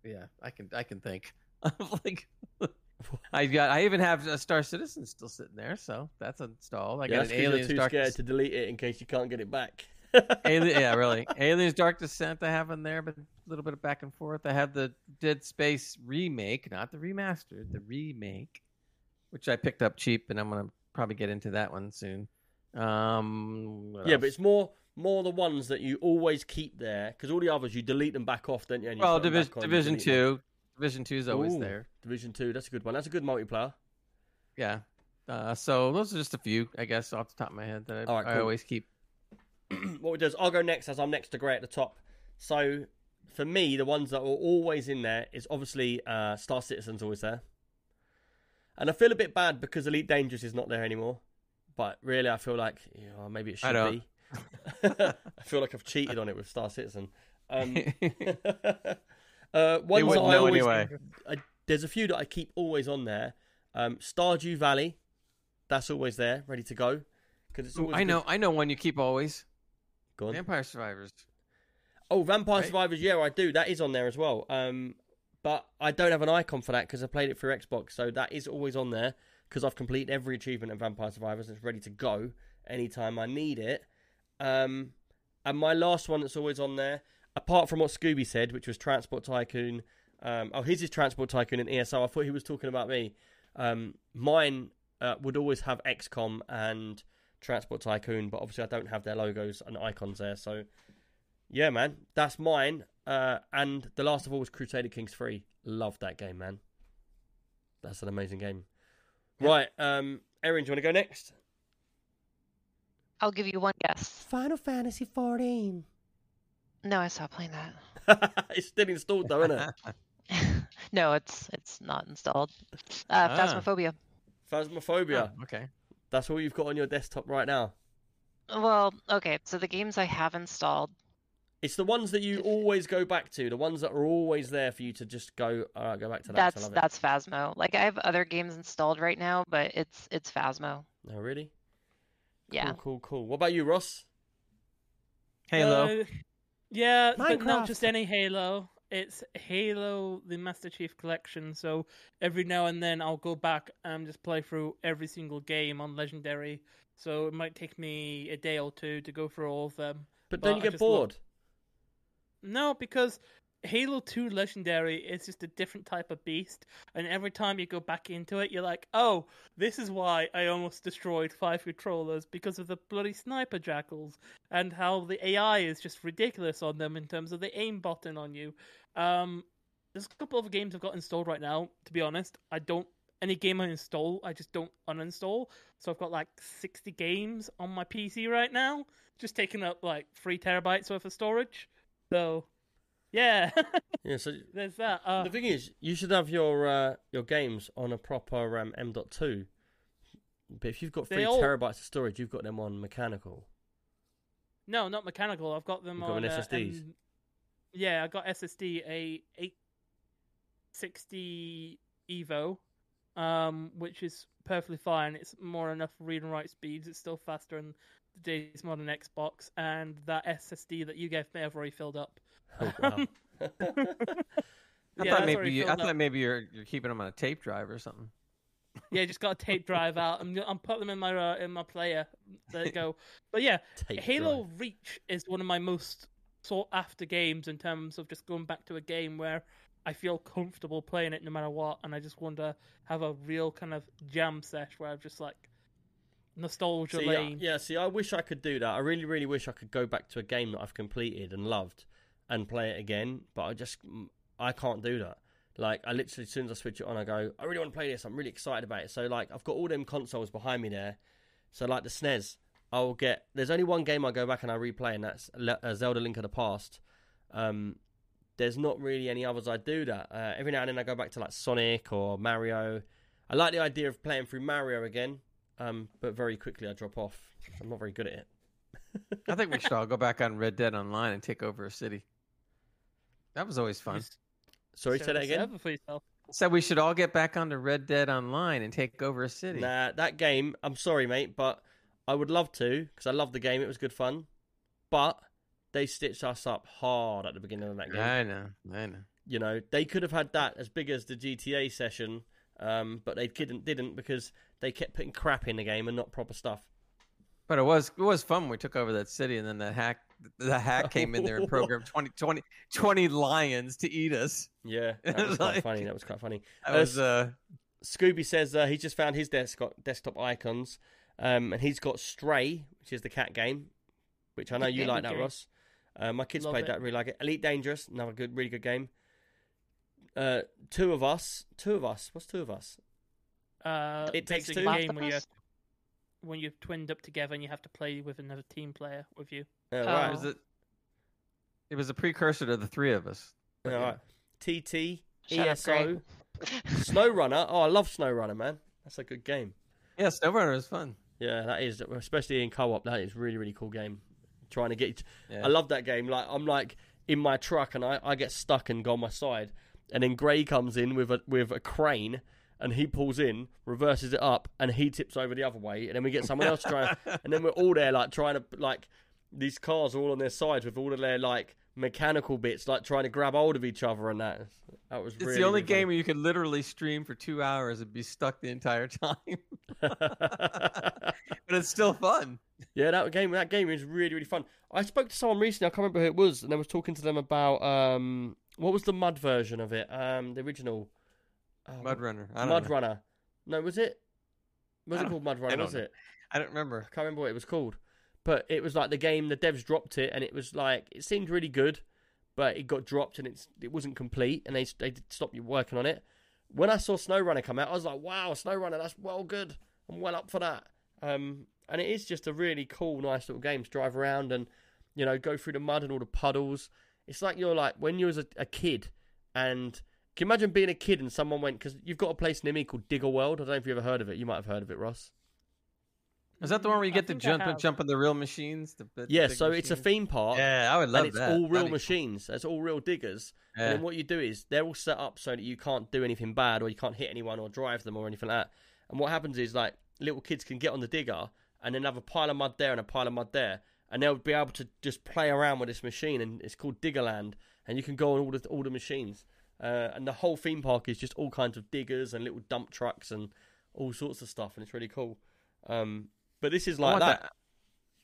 yeah, I can. I can think. [LAUGHS] like, [LAUGHS] I got. I even have a Star Citizen still sitting there, so that's installed. I yeah, got an Aliens too Dark. scared to delete it in case you can't get it back. Alien, yeah, really. [LAUGHS] Aliens Dark Descent I have in there, but a little bit of back and forth. I have the Dead Space remake, not the remastered, the remake, which I picked up cheap, and I'm gonna probably get into that one soon. Um, Yeah, else? but it's more more the ones that you always keep there because all the others you delete them back off, don't you? And you well, put them Division you delete them. Two, Division Two is always Ooh. there. Division Two, that's a good one. That's a good multiplayer. Yeah. Uh, so those are just a few, I guess, off the top of my head that I, right, I always keep. [CLEARS THROAT] what we do is I'll go next as I'm next to Gray at the top. So for me, the ones that are always in there is obviously uh, Star Citizen's always there, and I feel a bit bad because Elite Dangerous is not there anymore. But really, I feel like you know, maybe it should be. [LAUGHS] I feel like I've cheated on it with Star Citizen. Um, [LAUGHS] uh, ones that I always, anyway. I, there's a few that I keep always on there. Um, Stardew Valley, that's always there, ready to go. Because it's Ooh, always I good- know, I know one you keep always. Go on. Vampire Survivors. Oh, Vampire Right? Survivors, yeah, I do. That is on there as well. Um, but I don't have an icon for that because I played it through Xbox, so that is always on there because I've completed every achievement in Vampire Survivors and it's ready to go anytime I need it. Um, and my last one that's always on there, apart from what Scooby said, which was Transport Tycoon. Um, oh, his is Transport Tycoon and ESO. I thought he was talking about me. Um, mine uh, would always have XCOM and Transport Tycoon, but obviously I don't have their logos and icons there, so yeah, man, that's mine. Uh, and the last of all was Crusader Kings 3. Love that game, man. That's an amazing game. Right, um, Erin, do you want to go next? I'll give you one guess. Final Fantasy 14. No, I stopped playing that. [LAUGHS] it's still installed though, isn't it? [LAUGHS] no, it's it's not installed. Uh, Ah. Phasmophobia. Phasmophobia. Oh, okay. That's all you've got on your desktop right now. Well, okay, so the games I have installed. It's the ones that you always go back to, the ones that are always there for you to just go, all right, go back to that. 'cause That's that's Phasmo. Like I have other games installed right now, but it's it's Phasmo. it. Oh, really? Yeah. Cool, cool, cool. What about you, Ross? Halo. Uh, yeah, but not just any Halo. It's Halo, the Master Chief Collection. So every now and then I'll go back and just play through every single game on Legendary. So it might take me a day or two to go through all of them. But Well, don't you I get just love- bored? No, because Halo 2 Legendary is just a different type of beast, and every time you go back into it, you're like, oh, this is why I almost destroyed five controllers because of the bloody sniper jackals, and how the AI is just ridiculous on them in terms of the aim button on you. Um, there's a couple of games I've got installed right now, to be honest. I don't. Any game I install, I just don't uninstall. So I've got like 60 games on my PC right now, just taking up like three terabytes worth of storage. So, yeah, [LAUGHS] Yeah, so there's that. Uh, the thing is, you should have your uh, your games on a proper um, M.2. But if you've got three all- terabytes of storage, you've got them on mechanical. no, not mechanical. I've got them You've got on uh, SSDs? M- yeah, I got SSD a 860 Evo, um, which is perfectly fine. It's more enough read and write speeds. It's still faster than today's modern Xbox, and that SSD that you gave me, I've already filled up. Oh, wow. [LAUGHS] I Yeah, thought maybe you, I filled thought up. maybe you're you're keeping them on a tape drive or something. Yeah, just got a tape drive out. I'm I'm putting them in my uh, in my player. There you go. But yeah, [LAUGHS] Tape Halo drive. Reach is one of my most sought after games in terms of just going back to a game where I feel comfortable playing it no matter what, and I just want to have a real kind of jam sesh where I'm just like nostalgia See, lane. yeah, see, I wish I could do that. I really, really wish I could go back to a game that I've completed and loved and play it again. But I just, I can't do that. Like, I literally, as soon as I switch it on, I go, I really want to play this. I'm really excited about it. So, like, I've got all them consoles behind me there. So, like the SNES, I'll get. There's only one game I go back and I replay, and that's uh, Zelda Link of the Past. Um, there's not really any others I do that. Uh, every now and then I go back to like Sonic or Mario. I like the idea of playing through Mario again, um, but very quickly I drop off. I'm not very good at it. [LAUGHS] I think we should all go back on Red Dead Online and take over a city. That was always fun. Sorry, set say that again. server for yourself. Said we should all get back onto Red Dead Online and take over a city. Nah, that game. I'm sorry, mate, but I would love to because I love the game. It was good fun, but they stitched us up hard at the beginning of that game. I know, I know. You know, they could have had that as big as the GTA session, um, but they didn't. Didn't because they kept putting crap in the game and not proper stuff. But it was it was fun we took over that city and then that hack the hack came in there and [LAUGHS] programmed 20, 20, 20 lions to eat us. Yeah, [LAUGHS] that was quite funny. That was quite funny. That Uh, was uh Scooby says uh, he just found his desktop desktop icons, um, and he's got Stray, which is the cat game, which I know you like that. Ross. Uh, my kids Love played it. that, really like it. Elite Dangerous, another good, really good game. Uh, two of us, two of us. What's two of us? Uh, It Takes Two? a game where you Octopus? when you're twinned up together and you have to play with another team player with you. Uh, Oh. right, it was a, it was a precursor to the three of us. all right. TT, Shut up, ESO, Greg. [LAUGHS] SnowRunner. Oh, I love SnowRunner, man. That's a good game. Yeah, Snowrunner is fun. Yeah, that is, especially in co-op. That is really, really cool game. Trying to get, Yeah. I love that game. Like I'm like in my truck and I, I get stuck and go on my side, and then Gray comes in with a with a crane and he pulls in, reverses it up, and he tips over the other way, and then we get someone else trying, [LAUGHS] and then we're all there like trying to like these cars are all on their sides with all of their like mechanical bits, like trying to grab hold of each other and that. That was It's really, the only really game where you could literally stream for two hours and be stuck the entire [LAUGHS] time. [LAUGHS] but it's still fun. Yeah, that game that game is really really fun. I spoke to someone recently. I can't remember who it was, and I was talking to them about um what was the mud version of it? Um, the original oh, Mud Runner. I don't Mud know. Runner. No, was it? Was it called Mud Runner? Was know. it? I don't remember. I can't remember what it was called, but it was like the game. The devs dropped it, and it was like it seemed really good, but it got dropped and it's it wasn't complete, and they they stopped you working on it. When I saw SnowRunner come out, I was like, "Wow, SnowRunner, that's well good. I'm well up for that." Um, and it is just a really cool, nice little game to drive around and you know go through the mud and all the puddles. It's like you're like when you was a, a kid, and can you imagine being a kid and someone went because you've got a place near me called Digger World. I don't know if you ever heard of it. You might have heard of it, Ross. Is that the one where you get to jump have. jump on the real machines? The, the Yeah, big so it's a theme park. Yeah, I would love that. and it's that. all real That'd be cool. machines. It's all real diggers. Yeah. And then what you do is they're all set up so that you can't do anything bad or you can't hit anyone or drive them or anything like that. And what happens is like little kids can get on the digger and then have a pile of mud there and a pile of mud there, and they'll be able to just play around with this machine. And it's called Diggerland, and you can go on all the all the machines. Uh, and the whole theme park is just all kinds of diggers and little dump trucks and all sorts of stuff, and it's really cool. Um, but this is like want that.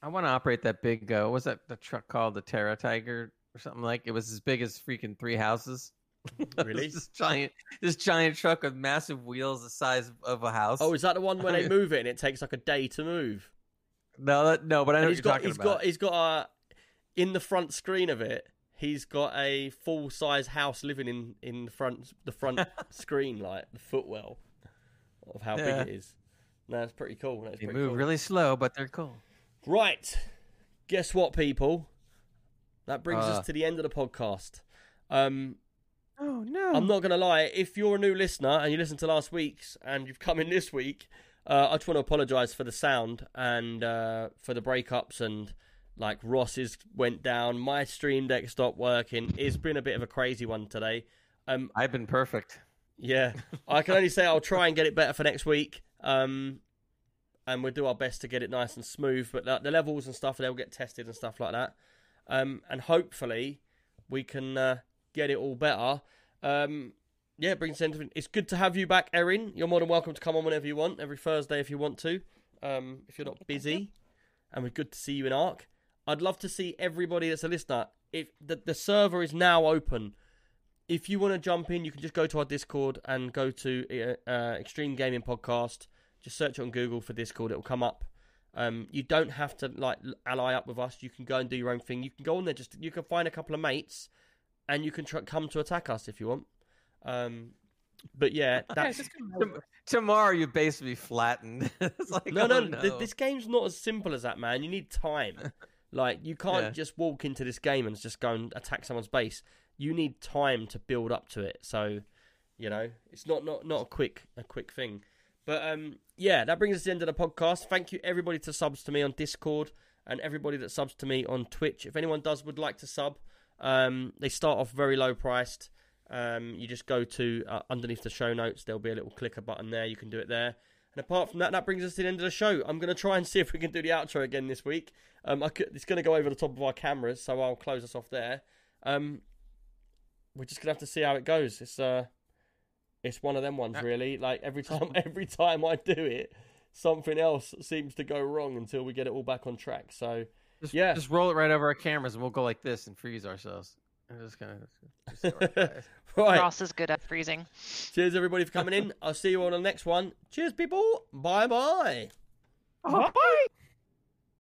I want to operate that big. Uh, what was that the truck called? The Terra Tiger or something like? It was as big as freaking three houses. [LAUGHS] Really? this giant, this giant truck with massive wheels the size of a house. Oh, is that the one where they [LAUGHS] move it and it takes like a day to move? no, that, no, but I know you're got talking he's about. got he's got a in the front screen of it. He's got a full size house living in in the front the front [LAUGHS] screen, like the footwell of how Yeah. big it is. No, it's pretty cool. That's They pretty move cool. really slow, but they're cool. Right. Guess what, people? That brings Uh. us to the end of the podcast. Um, Oh no! I'm not going to lie. If you're a new listener and you listened to last week's and you've come in this week, uh, I just want to apologise for the sound and uh, for the breakups and like Ross's went down. My stream deck stopped working. It's been a bit of a crazy one today. Um, I've been perfect. yeah, I can only say I'll try and get it better for next week. Um, and we'll do our best to get it nice and smooth. But the, the levels and stuff, they'll get tested and stuff like that. Um, and hopefully we can uh, get it all better. Um, yeah, brings sentiment. It's good to have you back, Erin. You're more than welcome to come on whenever you want, every Thursday if you want to. Um, if you're not busy, and we're good to see you in Ark. I'd love to see everybody that's a listener if the the server is now open. If you want to jump in, you can just go to our Discord and go to uh, uh, Extreme Gaming Podcast. Just search on Google for Discord; it'll come up. Um, you don't have to like ally up with us. You can go and do your own thing. You can go on there. Just you can find a couple of mates, and you can tr- come to attack us if you want. Um, but yeah, Yeah, that's just come Tom- over. Tomorrow you basically flattened. [LAUGHS] it's like no, oh, no, no. th- this game's not as simple as that, man. You need time. [LAUGHS] like you can't Yeah. just walk into this game and just go and attack someone's base. You need time to build up to it. So, you know, it's not not not a quick a quick thing. But um, yeah, that brings us to the end of the podcast. Thank you everybody to subs to me on Discord and everybody that subs to me on Twitch. If anyone does would like to sub, um, they start off very low priced. Um, you just go to uh, underneath the show notes. There'll be a little clicker button there. You can do it there. And apart from that, that brings us to the end of the show. I'm going to try and see [LAUGHS] if we can do the outro again this week. Um, could, it's going to go over the top of our cameras, so I'll close us off there. Um, we're just going to have to see how it goes. It's uh, it's one of them ones, really. Like every [LAUGHS] time, [LAUGHS] every time I do it, something else seems to go wrong until we get it all back on track. So Just, Yeah. just roll it right over our cameras and we'll go like this and freeze ourselves. And just kind of. Just, just [LAUGHS] right, Ross is good at freezing. cheers everybody for coming in. I'll see you on the next one. Cheers, people. Bye bye. Bye-bye.